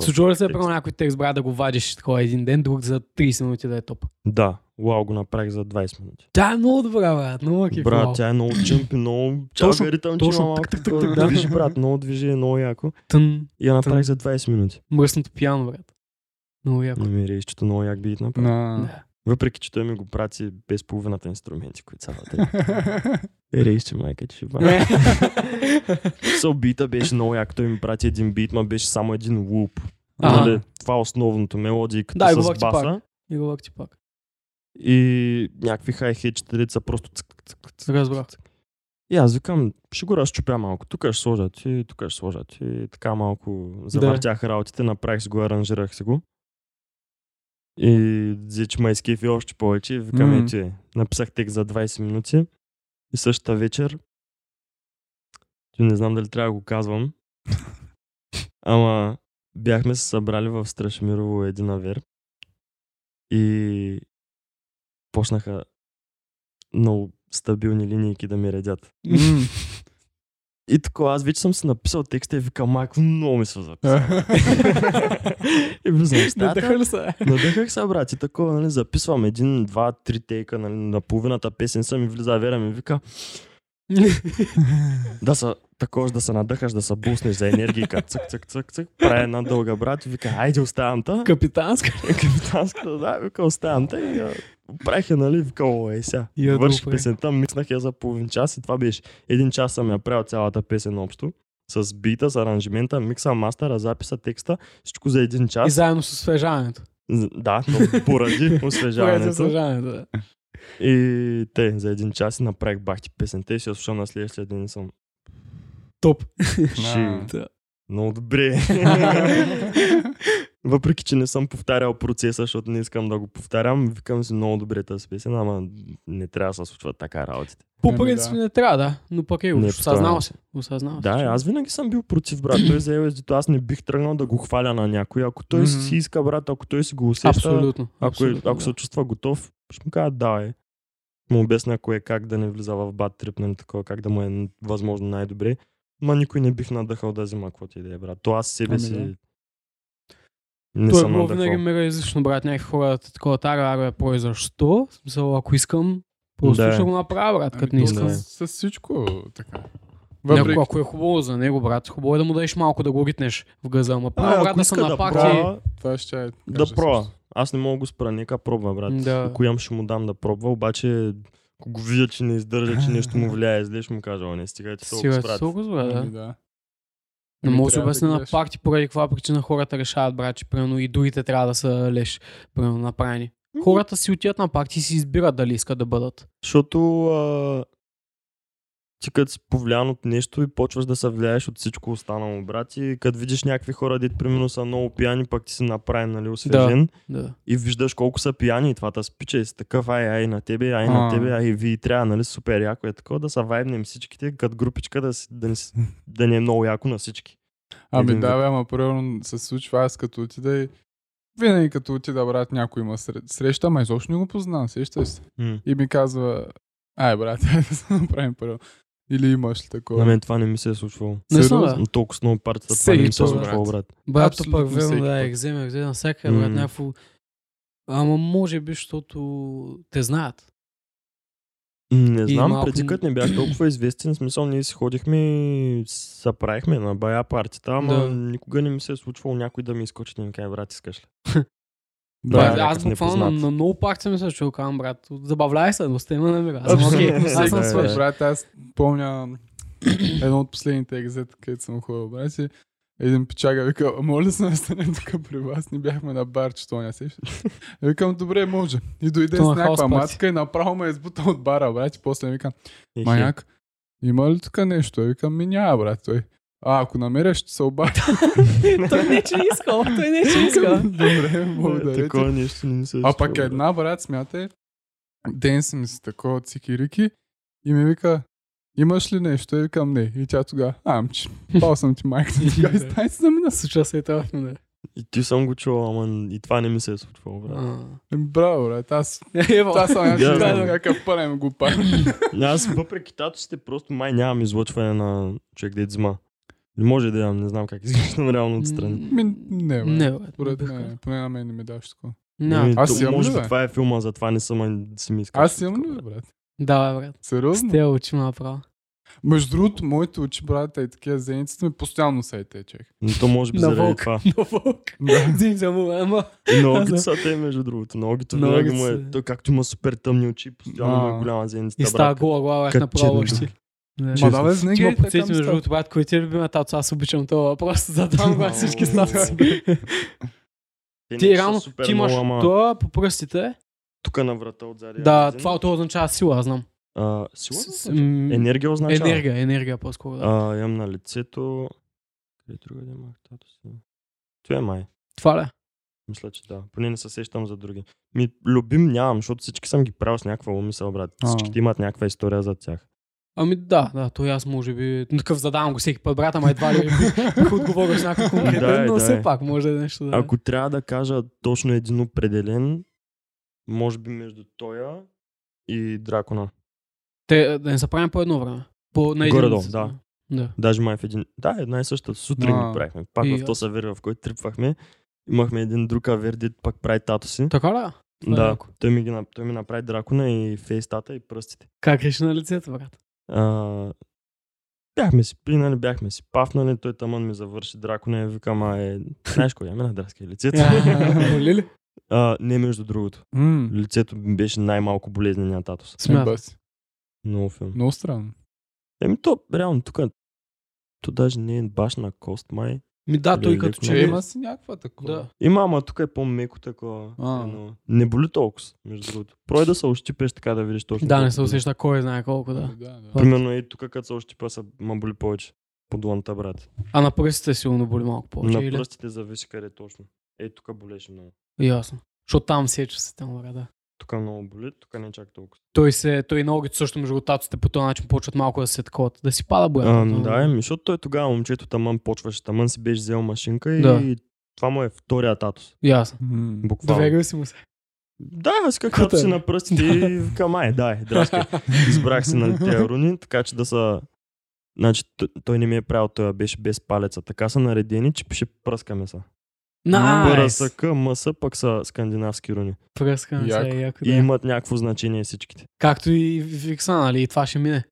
Случва ли се, примерно, някой текст, брат, да го вадиш такова един ден, друг за 30 минути да е топ? Да, вау, го направих за 20 минути. Тя е много добра, брат. Много кеф. брат, вау. тя е много чъмпи, много <clears throat> Точно, ритъм, че точно, има малко так, такова так, да движи, брат, много движи, е много яко. Тън, И я направих Тън. за 20 минути. мръсното пияно, брат. Много яко. Намери, че много як бит направи. на... Да. Въпреки, че той ми го прати без половината инструменти, които са вътре. <laughs> Рейс, че майка, че ще бъде. <laughs> Со бита беше много як. Той ми прати един бит, ма беше само един луп. Нали, това е основното мелодиката Да, и го с баса. И го лъкти пак. И някакви хай-хетчета, деца просто цък. Разбрах. И аз викам, ще го разчупя малко. Тук ще сложа ти, тук ще сложа ти. И така малко завъртях работите, направих си го, аранжирах си го. И че ме изкефи още повече. Викам, mm. ето, написах текст за 20 минути. И същата вечер, че не знам дали трябва да го казвам, <laughs> ама бяхме се събрали в Страшмирово един авер. И почнаха много стабилни линейки да ми редят. М. <laughs> И така, аз вече съм си написал текста и викам, майко, много ми се записал. <laughs> и влизам в ли се? Надъхах се, брат, и такова, нали, записвам един, два, три тейка, нали, на половината песен съм и влиза Вера ми вика, <laughs> да са, такова, да се надъхаш, да се буснеш за енергийка, цък, цък, цък, цък, прави една дълга брат и вика, айде оставям та. Капитанска. Капитанската, да, вика, оставям те и правих я, нали, вика, о, е сега. И я допре. песента, микснах я за половин час и това беше. Един час съм я правил цялата песен общо. С бита, с аранжимента, микса, мастера, записа, текста, всичко за един И час. заедно с освежаването. Да, но поради <laughs> Поради освежаването. освежаването, да. И те, за един час и направих бахти песента и си я слушам на следващия ден и съм. Топ. Да. много добре. <laughs> Въпреки, че не съм повтарял процеса, защото не искам да го повтарям, викам си много добре тази песен, ама не трябва да се случват така работите. По Еми, принцип да. не трябва, да. Но пък е, Не, осъзнал се. Осъзнал се. Да, че- аз винаги съм бил против, брат. Той за LSD, аз не бих тръгнал да го хваля на някой. Ако той Мгм. си иска, брат, ако той си го усеща, Абсолютно. ако, е, абсолютно, ако да. се чувства готов, ще му кажа да е. Му обясня кое как да не влиза в бат трип, нали, такова, как да му е възможно най-добре. Ма никой не бих надъхал да взима каквото и да е, брат. То аз себе Ами си да. не Той е съм винаги надъхал. мега излишно, брат. Някакви хора такова тара, аре, про защо? В Смисъл, ако искам, просто Да. ще го направя, брат, като не Ами, то искам. Да. С, с всичко така. Въпреки... Въпреки... Ако е хубаво за него, брат, хубаво е да му дадеш малко да го ритнеш в газа. Ама А, първо, брат, ако да съм на да парти. пробва, Това ще е. да пробва. Аз не мога да го спра, нека пробва, брат. Да. Ако ям, ще му дам да пробва, обаче ако го видя, че не издържа, че нещо му <laughs> влияе зле, ще му кажа, не стигайте толкова Сигурно, спрат. толкова да. Ами. Не Ами, мога да обясня на парти, поради каква причина хората решават, брат, че примерно и другите трябва да са леш, примерно направени. Хората си отиват на парти и си избират дали искат да бъдат. Защото а, ти като си повлиян от нещо и почваш да се влияеш от всичко останало, брат. И като видиш някакви хора, дет примерно са много пияни, пък ти си направен, нали, освежен. Да. И виждаш колко са пияни и това те спича и си такъв, ай, ай на тебе, ай на тебе, ай ви трябва, нали, супер яко е такова, да се вайбнем всичките, като групичка, да, си, да, с- да ни е много яко на всички. Ами да, бе, ама примерно се случва аз като отида и винаги като отида, брат, някой има среща, ама изобщо не го познавам, сещаш се. М. И ми казва, ай, брат, <laughs> да се направим първо. Или имаш ли такова? На мен това не ми се е случвало. Не съм, да. Но толкова с много партията това не ми се е случвало, брат. Абсолютно пък верно, да, екзема, екзема, всяка, брат, някакво... Ама може би, защото те знаят. Не И знам, малко- преди като не бях толкова известен, смисъл ние си ходихме и се правихме на бая партията, ама Да. никога не ми се е случвало някой да ми изкочи да ми каже, брат, искаш ли? <laughs> Да, Да, някакъв аз буквално на, много пак съм се чул, казвам, брат, забавляй се, но сте има намира. Аз окей, аз съм свърш. Брат, аз помня едно от последните екзета, където съм ходил, брат, и един печага вика, моля да се настане тук при вас, не бяхме на бар, че то не се <laughs> Викам, добре, може. И дойде То с някаква матка и направо ме е избутал от бара, брат, и после викам. Маняк, има ли тук нещо? Викам, ми няма, брат, той. А, ако намеря, ще се обадя. <laughs> той не че искал, той не че искал. Добре, Е, благодаря. Такова нещо не ми се е А пък една, брат, смятай, ден си ми си такова цикирики и ми вика, имаш ли нещо? И викам, не. И тя тогава, амче, пал съм ти майка. Сега и стай си за мен. Случва се и това в мене. И ти съм го чувал, ама и това не ми се е случвало, брат. А. Еми, Браво, брат. Аз, <laughs> Ево. аз съм Да, някакъв да. някакъв пълен го пар. <laughs> Аз въпреки татусите просто май нямам излъчване на човек да взима. Не може да имам, не знам как <laughs> изглеждам реално отстрани. Ми, не, брат. Не, бе. Според бих мен, поне на мен не ми даваш такова. Няма. Ами, Аз имам Може би бе? това е филма, затова не съм, а си ми. Аз имам ли, бе, брат? Да, бе, брат. Сериозно? С те очи направо. Между другото, моите очи, брат, и такива зениците ми постоянно са и те, човек. Но то може би На заради това. <laughs> Но вълк. Да. Му, ама. Аз са те, между другото. Ногито Ноги винаги му е. Той както има супер тъмни очи, постоянно му е голяма зеницата. И става гола глава, направо още. Да. Ма Честно. да, бе, винаги е така между другото, брат, кой ти е любима тато, аз обичам този въпрос, <laughs> задавам го всички статуси. Ти не реално, ти имаш това по пръстите. Тук на врата отзади. Да, е това това означава сила, аз знам. А, сила? С- м, Енергия означава. Енергия, енергия по-скоро. Да. А, имам на лицето. Къде друга да имах тато си? Това е май. Това ли? Мисля, че да. Поне не се сещам за други. Ми, любим нямам, защото всички съм ги правил с някаква умисъл, брат. А. Всичките имат някаква история за тях. Ами да, да, той аз може би такъв задавам го всеки път, брата, ама едва ли бих- <laughs> отговорил с някакъв конкретен, Да, но да. все пак може да е нещо да... Ако трябва да кажа точно един определен, може би между тоя и дракона. Те да не се правим по едно време. По, на един... Горе-долу, да. да. Даже май в един... Да, една и съща. Сутрин А. го правихме. Пак И в този авер, в който трипвахме. Имахме един друг авер, дед пак прави тато си. Така ли? Това е Да, той ми, ги, той ми направи дракона и фейстата и пръстите. Как реши на лицето, брат? А, бяхме си пинали, бяхме си пафнали, той тамън ми завърши дракона и викам, а е, знаеш кой, ами на драския лицето. Боли ли? а, не между другото. М, Лицето ми беше най-малко болезнения татус. бас. Много филм. Много странно. Еми то, реално, тук то даже не е баш на кост, май. Ми да, той като че... Ли- има си някаква такова. Да. Има, ама тук е по-меко такова. А. едно. Не боли толкова, между другото. Прой да се ощипеш така да видиш точно. Да, не се усеща кой знае колко, да. да, да. Примерно и тук като се ощипа, са, ма боли повече. По дланта, брат. А на пръстите силно боли малко повече, на или? пръстите зависи къде точно. Е, тук болеше много. Ясно. Защото там сече се там, да. Тук много боли, тук не чак толкова. Той се, той и ногите също между татуците по този начин почват малко да се таковат, да си пада боята. Да, еми, защото той тогава момчето тамън почваше, тамън си беше взел машинка и Да. това му е втория татус. Ясно. М. Буквално. Доверил си му се. Да, аз как Круто като е. си на пръстите и <laughs> викам, ай, дай, драшка. <laughs> Избрах си на тези руни, така че да са... Значи той не ми е правил, той беше без палеца. Така са наредени, че пише пръскаме са. Найс! ПРСК, МС пък са скандинавски руни. Пръскам се, Яко. яко, И да. имат някакво значение всичките. Както и Викса, нали? И това ще мине.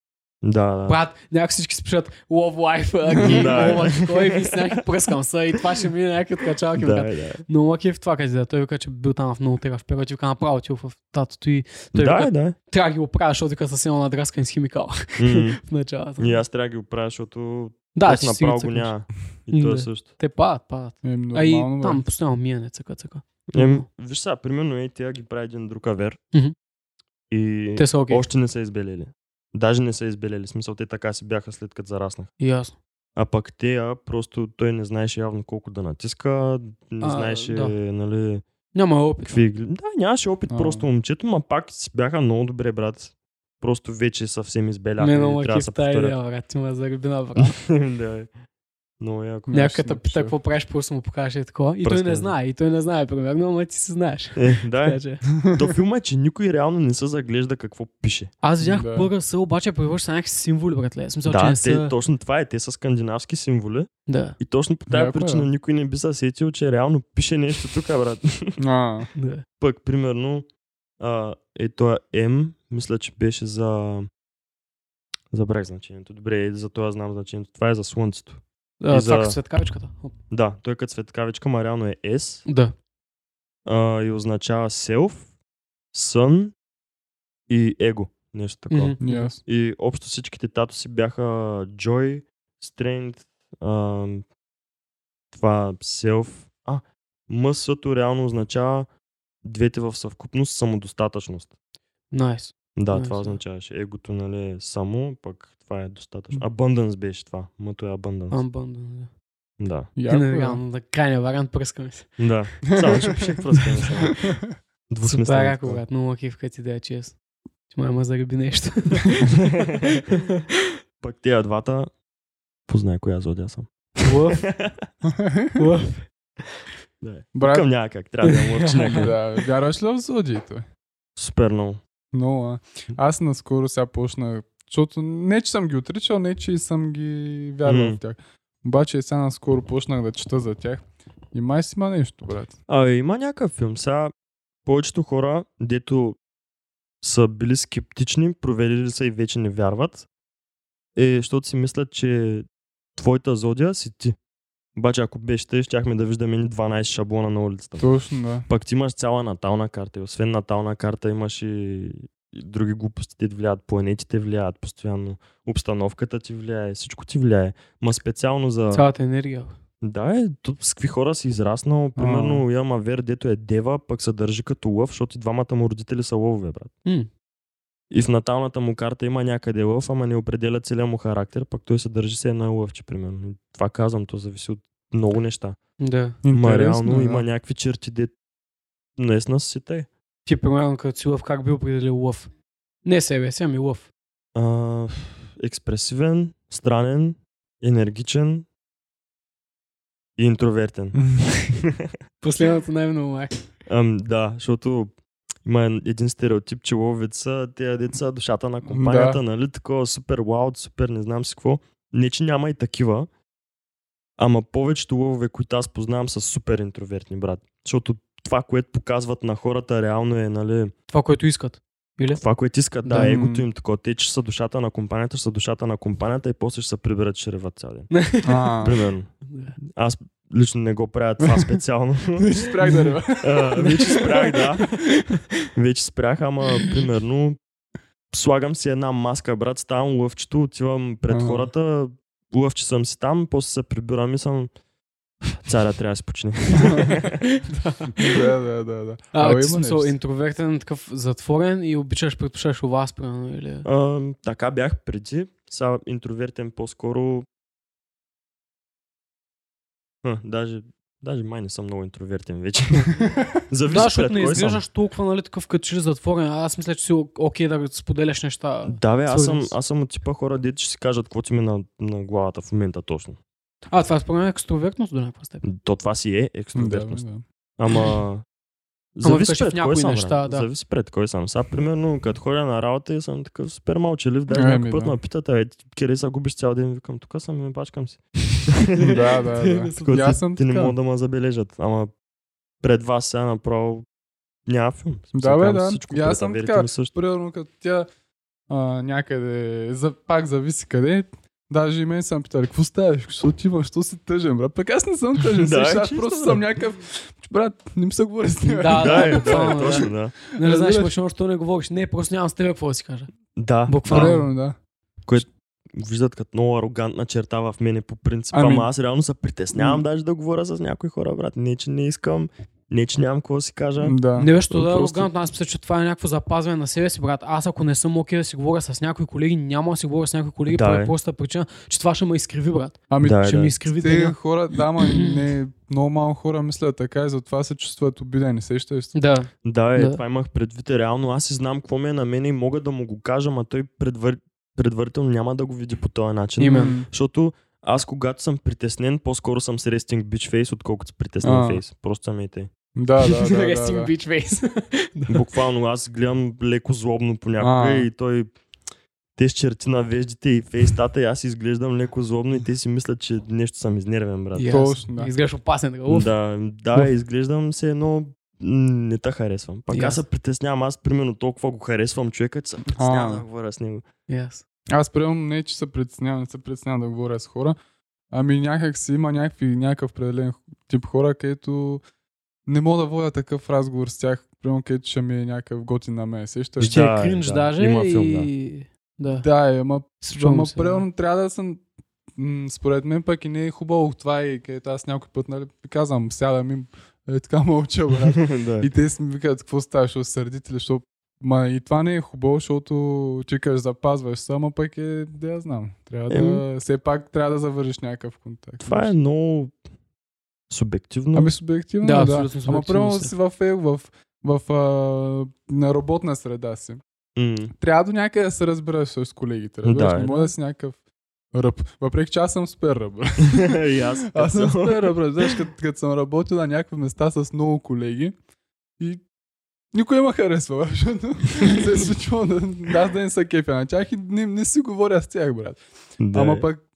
Да, да. Брат, някак всички си пишат Love Life, <laughs> Game Да. Over, кой ви с някакви пръскам са и това ще мине някакви откачалки. да, Да, да. Но лаки в това къде да. Той вика, че бил там в много в период и вика направо отил в татото и той Да, вика, да. трябва да ги оправя, защото вика съвсем надраскан с химикал <laughs> в началото. И аз трябва да ги оправя, защото Да, че направо си го няма. И то е също. Те падат, падат. Е, А и нормално, бе. там постоянно миене, цъка, цъка. Ем, виж сега, примерно ей, тя ги прави един друг авер. Мгм. И Те са окей. още не са избелели. Даже не са избелели. Смисъл, те така си бяха след като зараснах. Ясно. А пък тея, просто той не знаеше явно колко да натиска, не А, знаеше, да. нали, Няма опит. какви... Да, нямаше опит А. просто момчето, ма пак си бяха много добре, брат. Просто вече съвсем избеляха. Не, и много трябва да се идея, брат. Ти ме зареби направо. <laughs> да, е. Много яко. Те пита какво правиш, просто му покажеш и такова. И той не знае, и той не знае, примерно, ама ти се знаеш. Е, да, Така е. че- То филма е, че никой реално не се заглежда какво пише. Аз видях Да. ПРС, обаче превърши са някакви символи, братле. Смисъл, че Да, не те, са... точно това е. Те са скандинавски символи. Да, И точно по тази е, причина бе. никой не би се сетил, че реално пише нещо тук, брат. А, да. Пък, примерно, а, е това М, мисля, че беше за... Забравих значението. Добре, за това знам значението. Това е за Слънцето. А, И за- като светкавичката. Да, той е като светкавичка, ма реално е С Да. а, и означава self, sun и его. Нещо такова. Мгм. yes. И общо всичките татуси бяха joy, strength, ам, това self. А, мъсъто реално означава двете в съвкупност самодостатъчност. Найс. Да, Nice, това да. означаваше. Егото, нали, е само, пък това е достатъчно. Abundance беше това. Мъто е abundance. Амбъндън. Да. Яко, Не, е. реално, да крайния вариант пръскаме се. Да. Само, че пише не само. Супер Двусмислено. яко, такова. брат. Много кеф, като идея, чест. Ти май ма зареби нещо. <laughs> Пък тия двата, познай коя зодия съм. Лъв, <laughs> лъв. Да. Брат, Към няма как, трябва да мълчи някъде. да, вярваш ли в зодиите? Супер много. Но, а. Аз наскоро сега почнах, защото не, че съм ги отричал, не, че съм ги вярвал М. в тях. Обаче сега наскоро почнах да чета за тях. И май си има нещо, брат. А, има някакъв филм. Сега повечето хора, дето са били скептични, проверили са и вече не вярват, е, защото си мислят, че твоята зодия си ти. Обаче ако беше те, щяхме да виждаме ни 12 шаблона на улицата. Точно, да. Пък ти имаш цяла натална карта и освен натална карта имаш и, и други глупости, те влияят, планетите влияят постоянно, обстановката ти влияе, всичко ти влияе. Ма специално за... Цялата енергия. Да, е, то, с какви хора си израснал. Примерно имам Авер, дето е дева, пък се държи като лъв, защото и двамата му родители са лъвове, брат. М. И в наталната му карта има някъде лъв, ама не определя целия му характер, пък той се държи се едно лъвче, примерно. И това казвам, то зависи от много неща. Да. Ма реално да. има някакви черти, де наистина си те. Ти, примерно, като си лъв, как би определил лъв? Не себе си, ами лъв. А, експресивен, странен, енергичен и интровертен. Последното най-много май. Ам, да, защото има един стереотип, че ловец са тези деца, душата на компанията, Да. нали, такова супер лаут, супер не знам си какво. Не, че няма и такива, ама повечето лъвове, които аз познавам, са супер интровертни, брат. Защото това, което показват на хората, реално е, нали, Това, което искат. Или? това, което искат, да, Да. егото им такова. Те, че са душата на компанията, ще са душата на компанията и после ще се приберат, ще реват цял ден. <laughs> Примерно. Аз лично не го правя това <laughs> специално. ще спрях да рева. А, вече спрях, да. <laughs> Вече спрях, ама примерно слагам си една маска, брат, ставам лъвчето, отивам пред Ага. хората, лъвче съм си там, после се прибирам и съм царя трябва да си почне. <laughs> да, да, да, да. А, Абе, ти смисъл, интровертен, такъв затворен и обичаш, предпочиташ у вас, примерно, или... а, така бях преди, сега интровертен по-скоро. А, даже, даже май не съм много интровертен вече. <laughs> Зависи Да, защото не съм. изглеждаш толкова, нали, такъв като че затворен. Аз мисля, че си окей да споделяш неща. Да, бе, аз съм, аз съм от типа хора, дето ще си кажат какво ти ми е на, на главата в момента точно. А, това според мен е екстровертност до някаква степен. То това си е Да, екстровертност. да. Ама... Зависи пред някои кой неща, брат. да. Зависи пред кой съм. Сега, примерно, като ходя на работа и съм такъв супер мълчалив, даже Ами, някой път да. ме питат, а ти къде са губиш цял ден, викам, тук съм и ме бачкам си. <laughs> Да, да, да. Такова, И аз ти, съм ти не могат да ме забележат. Ама пред вас сега направо няма филм. Да, бе, да. Всичко аз съм така. също. Примерно като тя а, някъде, за, пак зависи къде, Даже и мен съм питали, какво ставаш? Ти имаш? Що си тъжен, брат? Пък аз не съм тъжен. Да, да, аз просто съм някакъв... Брат, не ми се говори с него. Да, Да, е, да, буквално, е, точно, да. Не знаеш машина, що не говориш. Не, просто нямам с теб какво да си кажа. Да, Буквално. да. Да. виждат като много арогантна черта в мене по принцип. Ами- Ама аз реално се притеснявам даже да говоря с някои хора, брат. Не, че не искам. Не, че нямам какво да си кажа. Да. Не беше да е Просто- арогантно, аз мисля, че това е някакво запазване на себе си, брат. Аз ако не съм окей да си говоря с някои колеги, няма да си говоря с някои колеги Да, по е. простата причина, че това ще ме изкриви, брат. Ами, Да, ще да. ми изкриви Те деня. хора, да, ма не, много малко хора мислят така и затова се чувстват обидени. Сещаш ли се? Да. Да, е, Да. това имах предвид. Реално аз си знам какво ми е на мен и мога да му го кажа, ма той предвар... предварително няма да го види по този начин. Именно. Защото аз когато съм притеснен, по-скоро съм с resting bitch face, отколкото с притеснен А. фейс. Просто и те. <laughs> Да, да, да. да, Resting да. bitch face. Буквално аз гледам леко злобно понякога А. и той те с черти на веждите и фейстата и аз изглеждам леко злобно и те си мислят, че нещо съм изнервен, брат. Yes. Точно, да. Изглеждаш опасен. така, уф. Да, да, изглеждам се едно не те харесвам. Пак И аз аз. се притеснявам, аз примерно толкова го харесвам човека, че се притеснявам А. да говоря с него. Yes. Аз примерно не, че се притеснявам, не се притеснявам да говоря с хора, ами някак си има някакви, някакъв определен тип хора, където не мога да водя такъв разговор с тях, примерно където ще ми е някакъв готин на мен. Сещаш? Ще Да, е кринж да. даже Има филм, и... Да. Да, е, ама, ама се, примерно трябва да съм м, според мен пък и не е хубаво това и където аз някой път, нали, казвам, сядам им, е така мълча, брат. <laughs> да. И те си ми викат, какво става, се сърдите ли, защото Ма и това не е хубаво, защото чекаш, запазваш се, ама пък е, да я знам. Трябва да, Еми. все пак трябва да завържиш някакъв контакт. Това е много субективно. Ами субективно, Да, да. абсолютно Ама субективно примерно си. си в, е, в, в, а, на работна среда си. М. Трябва до някъде да се разбереш с колегите. Разбираш, Да, не е. може да си някакъв ръб. Въпреки, че аз съм супер ръб. <laughs> аз. Аз съм супер ръб. Знаеш, като, като съм работил на някакви места с много колеги и никой не ме харесва, <laughs> защото се е случвало да, аз да не са кефя на тях и не, не си говоря с тях, брат. Да, Ама е. пък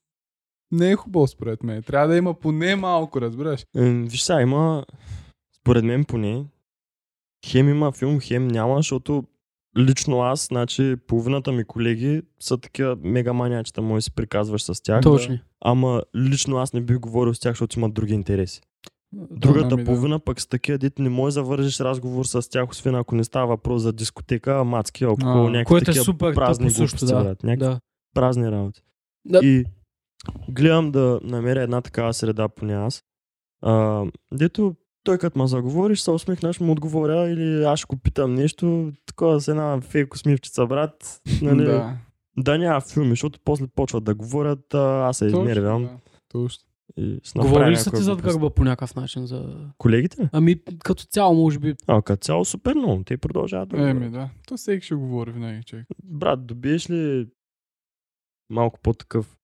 не е хубаво според мен. Трябва да има поне малко, разбираш. Виж сега, има, според мен поне, хем има филм, хем няма, защото лично аз, значи половината ми колеги са такива мега маниачета, може да си приказваш с тях. Точно. Ама лично аз не бих говорил с тях, защото имат други интереси. Другата ами да. половина пък с такива, дето не можеш да вържиш разговор с тях, освен ако не става въпрос за дискотека, мацки, алкохол, някакви Което е такива супер празни глупости, да. брат. Някакви да. празни работи. Да. И гледам да намеря една такава среда поне аз. А, дето той като ме заговориш, се усмихнеш, му отговоря или аз ще го питам нещо, такова с една фейк усмивчица, брат. <laughs> Нали, да. Да. няма филми, защото после почват да говорят, а, аз се изнервям. да. Точно. Говорили ли са ти зад гърба по някакъв начин за... Колегите? Ами, като цяло, може би. А, като цяло супер много. Те продължават да Еми да. То всеки ще говори винаги, човек. Брат, добиеш ли малко по-такъв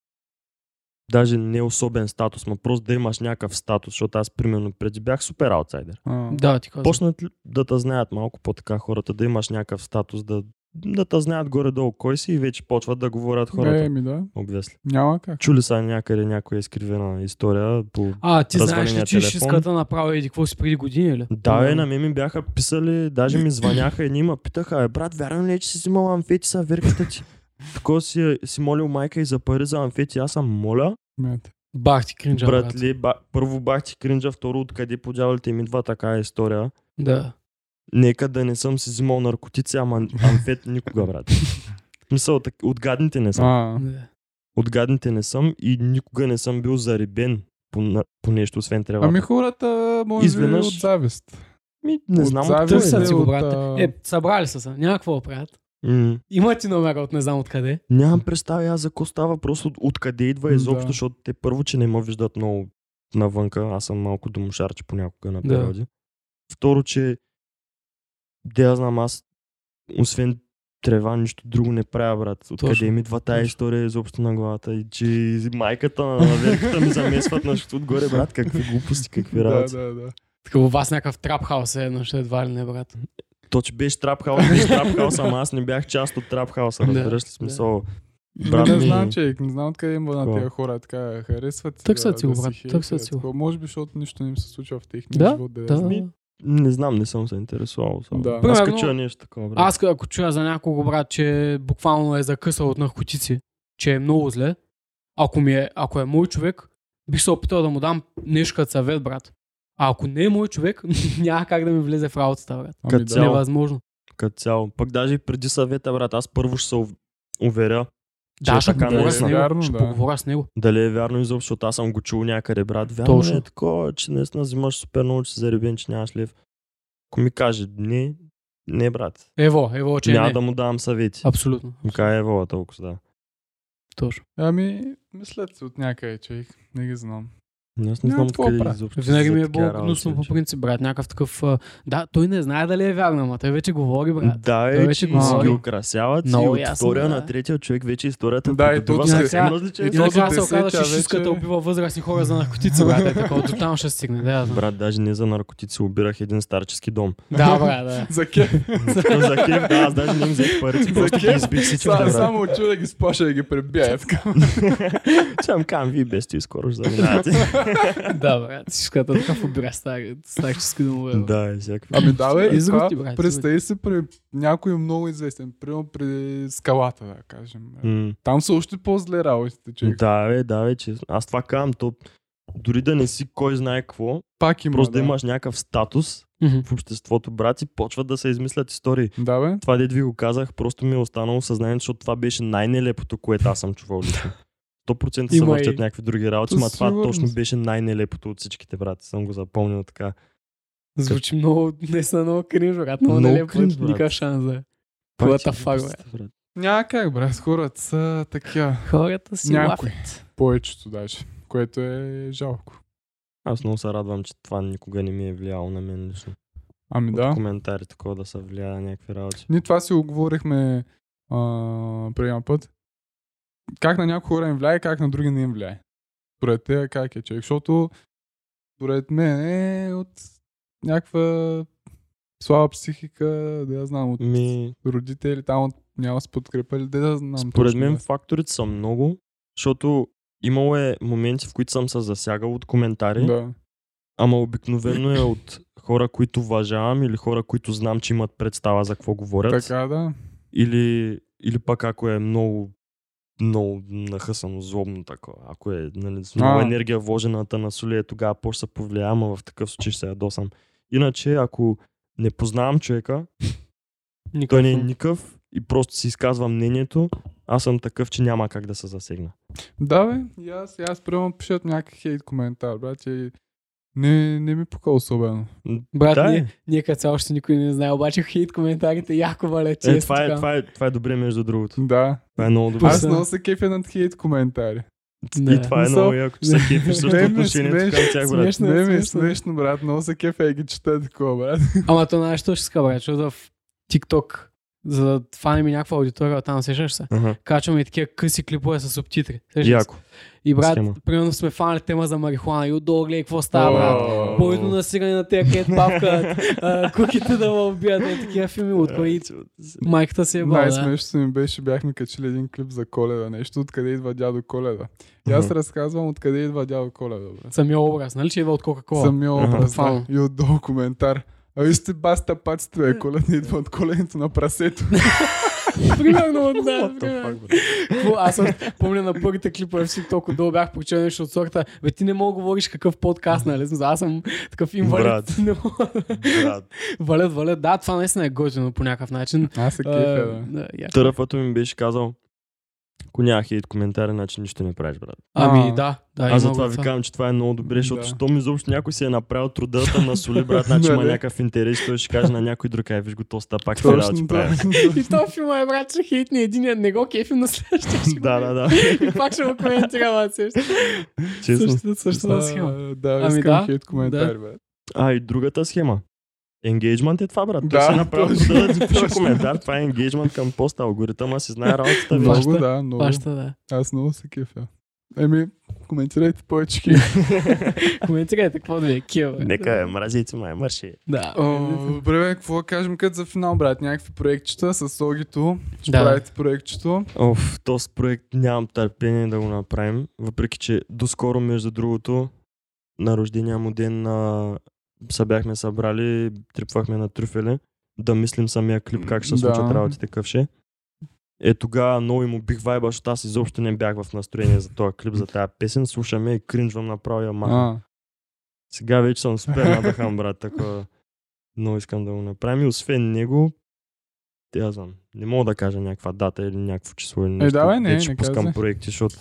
даже не особен статус, ма просто да имаш някакъв статус, защото аз примерно преди бях супер аутсайдер. А, Да, ти казвам. Почнат ли да те знаят малко по-така хората, да имаш някакъв статус, да, да те знаят горе-долу кой си и вече почват да говорят хората. Еми да. Обвесли. Няма как. Чули са някъде някоя изкривена история по... А, ти знаеш ли, че телефон. шиската направи еди какво си преди години, ли? Да, е, на мен ми бяха писали, даже ми звъняха и ма питаха, е, брат, вярно ли е, че си взимал амфети са верката ти? Такова си, си молил майка и за пари за амфети, аз съм моля. Мете. Бах ти кринджа, брат. Брат ба, първо бах ти кринджа, второ откъде по дяволите ми идва така история. Да. Нека да не съм си взимал наркотици, ама амфет никога, брат. Мисъл, так- от гадните не съм. А, да. От гадните не съм и никога не съм бил зарибен по, на- по нещо, освен тревата. ами хората, може Изведнъж- от завист. Ми, не от знам завист откъде. Търсят си го, брат. Е, събрали са се. Няма какво правят. М, Има ти номера от не знам откъде. Нямам представа аз за какво става въпрос, от, откъде идва изобщо, да. защото те първо, че не ме виждат много навънка, аз съм малко домушарче понякога на Да. периоди. Второ, че де я знам аз, освен трева, нищо друго не правя, брат. Откъде ми идва тая история изобщо на главата и че майката на верката ми замесват на отгоре, брат, какви глупости, какви <laughs> Да, работи. да, да. Така у вас някакъв трап хаус е ще едва ли не, брат. То, че беше трапхаус, беше трапхаус, ама аз не бях част от трапхауса, разбираш ли смисъл. Брат, не ми- знам, човек, не знам откъде има на тези хора така харесват. Търсят да- си брат, хейтят, търсят си. Може би, защото нищо не им се случва в техния Да, живот. Да, Не знам, не съм се интересувал. особено. Да. Аз Примерно, като чуя нещо такова, брат. Аз ако чуя за някого, брат, че буквално е закъсал от наркотици, че е много зле, ако, ми е, ако е мой човек, бих се опитал да му дам нещо като съвет, брат. А ако не е мой човек, <laughs> няма как да ми влезе в работата, брат. Ами Като цяло. Невъзможно. Като цяло. Пък даже и преди съвета, брат, аз първо ще се ув- уверя Че е Да, ще така поговоря с наистина. него. Вярно, Ще да. поговоря с него. Дали е вярно изобщо, защото аз съм го чул някъде, брат. Вярно Точно. е такова, че наистина взимаш супер много, че си заребен, че нямаш лев. Ако ми каже, не, не, брат. Ево, ево, че Няма не. да му давам съвети. Абсолютно. Ми каже, ево, толкова да. Точно. Ами, мислят се от някъде, човек. Не ги знам. Аз не знам какво изобщо. Винаги за ми е било гнусно по принцип, брат. Някакъв такъв... Да, той не знае дали е вярно, ама той вече говори, брат. Да, Той е, вече говори. ги украсяват и Много от ясно, втория да. на третия човек вече историята Да, и сега- различен И накрая се оказа, че шишката убива възрастни хора за наркотици, брат. Е, такова, до там ще стигне. Да. Брат, даже не за наркотици обирах един старчески дом. Да, брат, да. <laughs> За кеф. за кеф, да, аз даже не им взех парите, просто ги избих всички. Само чу да ги сплаша да ги пребия. е така. <laughs> Им кам, вие без ти скоро ще заминавате. <laughs> Да, брат. Шишката така убира стари- старчески домове. брат. да, е всякакви. Ами да, бе, това, брат, представи си при някой много известен, примерно при скалата, да кажем. М. Там са още по-зле работите, човек. Да, бе, да, бе, че аз това казвам, то дори да не си кой знае какво, Пак има, просто да да. имаш някакъв статус Мгм. в обществото, брат, и почват да се измислят истории. Да, бе. Това дед ви го казах, просто ми е останало съзнанието, защото това беше най-нелепото, което аз съм чувал лично. 100% се въртят и- някакви други работи, но това сигурност. точно беше най-нелепото от всичките, брат. Съм го запомнил така. Звучи много, не са много кринж, брат. Много Много нелепо, кринж, брат. никакъв шанс да. Пак What the fuck, брат. Няма как, брат. Хората са такива. Хората си Някой. лафят. Повечето даже. Което е жалко. Аз много се радвам, че това никога не ми е влияло на мен лично. Ами От да. коментари такова да се влияе на някакви работи. Ние това си го говорихме а, преди път. Как на някои хора им влияе, как на други не им влияе. Според те как е човек. Защото според мен е от някаква слаба психика, да я знам, от Ми, родители, там от няма с подкрепа или да я знам. според мен да. факторите са много, защото имало е моменти, в които съм се засягал от коментари, Да. ама обикновено е от хора, които уважавам или хора, които знам, че имат представа за какво говорят. Така да. Или, или пък ако е много много нахъсано, злобно такова. Ако е нали, с много А. енергия вложената на соли, е тогава по се повлия, ама в такъв случай ще се ядосам. Иначе, ако не познавам човека, той не е никакъв и просто си изказва мнението, аз съм такъв, че няма как да се засегна. Да, бе. И аз, и аз пишат някакъв хейт коментар, брат. И не, не ми пука особено. Брат, да, ние, е. ние като цяло още никой не знае, обаче хейт коментарите яко валят Е, това, е, така. това, е, това е добре между другото. Да. Това е много добре. Аз много се кефя над хейт коментари. Да. И това е много яко, че се кефиш ме отношението към тях, брат. смешно. Не, ми е смешно. смешно, брат. Много се кефя и ги чета такова, брат. Ама то знаеш, що ще ска, брат, защото в TikTok, за да фанем и някаква аудитория, там сещаш се. Ага. Качваме и такива къси клипове с субтитри. Яко. И брат, Схема. примерно сме фанали тема за марихуана и отдолу гледай какво става, брат. Бойно насиране на тези кет павка, а, куките да ме убият, е такива филми от кои майката си е бал, да. Най-смешното ми беше, бяхме качили един клип за коледа. Нещо, откъде идва дядо Коледа. И аз разказвам откъде идва дядо Коледа, брат. Самия образ, нали, че идва от Кока-Кола? Самия образ, да. И отдолу коментар. А вие сте баста паците, бе, коледа идва от коленето на прасето. <laughs> Примерно, да. Какво, Аз още помня на първите клипове в TikTok, отдолу бях прочел нещо от сорта. Бе, ти не мога да говориш какъв подкаст, нали? Аз съм такъв инвалид. Брат. <laughs> Не мога. Брат. валят, валят. Да, това наистина е готино по някакъв начин. Аз се кефя, да. Търъфът ми беше казал, ако няма хейт коментари, значи нищо не правиш, брат. Ами, да. да Аз затова ви казвам, че това е много добре, защото Да. щом изобщо някой си е направил труда да насоли, брат, значи има някакъв интерес, той ще каже на някой друг, ай, виж го, то ста пак работи прави. И то филма е, брат, че хейтни един, не го кефим на следващия. <laughs> Да, да, да. И пак ще го коментира, брат, също. Честно. Същата, схема. Да, Ами искам да, хейт коментари, бе. А, и другата схема. Енгейджмент е това, брат. Да, си е направил <laughs> да ти пише коментар. Това е енгейджмент към поста. Алгоритъма си знае работата ви. Много, да, много. Баща, да. Аз много се кефя. Еми, коментирайте повече хейт. <laughs> Коментирайте какво да е бе. Нека е, мразите май, марши. Да. Добре, бе, какво да кажем като за финал, брат? Някакви проектчета с Огито. Ще Да. правите проектчето. Оф, този проект нямам търпение да го направим. Въпреки, че доскоро, между другото, на рождения му ден на... се бяхме събрали, трипвахме на трюфели, да мислим самия клип как ще се Да. случат работите, какъв ще. е. Е, тогава много им убих вайба, защото аз изобщо не бях в настроение за този клип, за тази песен. Слушаме и кринжвам направо я махам. А, Сега вече съм супер надъхан, брат. Такова. Много искам да го направим. И освен него, те, аз знам, не мога да кажа някаква дата или някакво число или нещо. Е, давай, не, де ще не пускам казвай. проекти, защото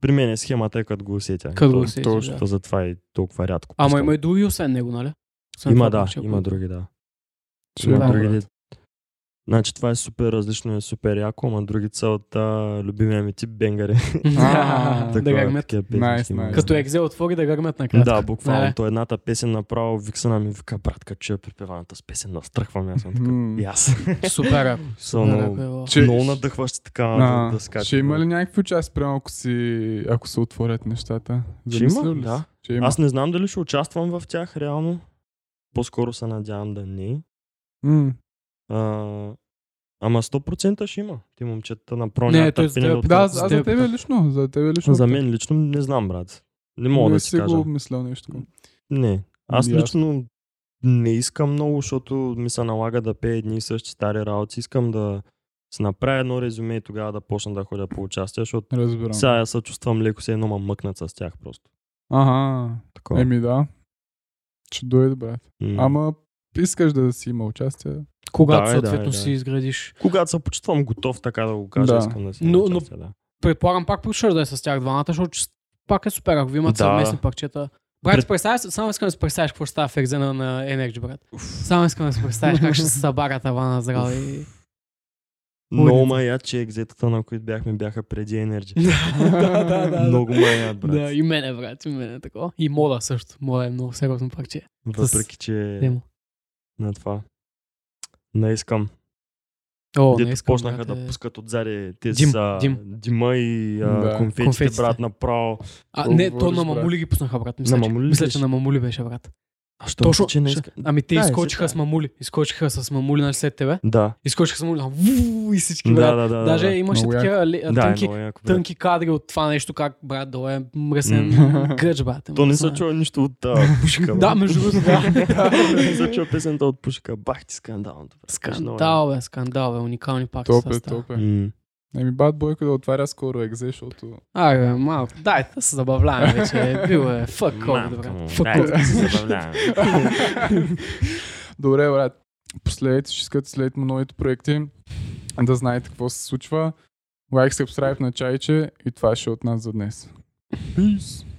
при мен е схемата е като го усетя. Като го усетиш, Точно, да. затова и толкова рядко Ама има и други освен него, нали? Освен Има, да, има други, да. Има Да. други. Значи това е супер различно и е супер яко, ама други са от а, любимия ми тип бенгари. <laughs> <laughs> Да гърмят. Като екзе отвори да гърмят накрая. Да, буквално. То едната песен направо Виксана ми вика, брат, като чуя припеваната с песен, настръхвам. Аз съм така. И аз. <laughs> Супер много, яко е, бе. Че- много надъхващ така да, да скача. ще има ли някакви участия, прямо ако, си, ако се отворят нещата? Ще има, да. Аз не знам дали ще участвам в тях реално. По-скоро се надявам да не. А, ама 100% ще има. Ти момчета направо Не, той търпение теб- да аз за тебе лично. За тебе лично. За мен лично не знам, брат. Не мога не да си си кажа. го обмислял нещо. Не. Аз Ясно. лично не искам много, защото ми се налага да пея едни и същи стари работи. Искам да си направя едно резюме и тогава да почна да ходя по участие, защото Разбирам. сега я се чувствам леко се едно ма мъкнат с тях просто. Ага. Такова. Еми да. Ще дойде, брат. М. Ама искаш да си има участие. Когато Да, е, да, съответно е, да. си изградиш. Когато се почувствам готов, така да го кажа, Да. искам да си Но- но, да. Предполагам пак ще да е с тях двамата, защото пак е супер, ако ви имат Да. съвместни парчета. Брат, Пред- Пред... представя, се- само искам да си представиш какво ще става в екзена на Energy, брат. Само искам да си представиш как ще се <laughs> събарят тавана здраве и... Много Улица. ма яд, че екзетата, на които бяхме, бяха преди Energy. <laughs> да, да, да. Много ма яд, брат. Да, и мене, брат, и мене такова. И мода също. Мода е много сериозно парче. Въпреки, че Демо. на това. Не искам. О, Дето не искам, почнаха да е. пускат отзади тези Дим, са, дим. дима и а, Да. конфетите, Конфетите. брат, направо. А, не, то на мамули ги пуснаха, брат. Мисля, На че- мамули ли Мисля, че на мамули беше, брат. А що Точно, че не иска? Ами те Да, изкочиха е, с мамули. Изкочиха с мамули, нали след тебе. Да. Изкочиха с мамули. Ву, и всички, Да, брат. да, да. Даже да. имаше Много такива ли- Да, е тънки, много яко, тънки кадри от това нещо, как брат долу е мръсен <laughs> гъч, брат. То не се е. чува нищо от а, пушка. Да, между другото, да. <laughs> Не се чува песента от пушка. Бах ти скандалното. Скандал, бе, скандал, бе, уникални пак. Топ са е, топ е. Еми, бат бойко да отваря скоро екзе, защото... Ай, бе, малко. Дайте да се забавляваме вече. Бил е. Мамка брат. му, Fuck дайте COVID. да се забавляваме. <laughs> Добре, брат. Последете, ще искате след новите проекти да знаете какво се случва. Лайк, subscribe на чайче и това ще е от нас за днес. Peace!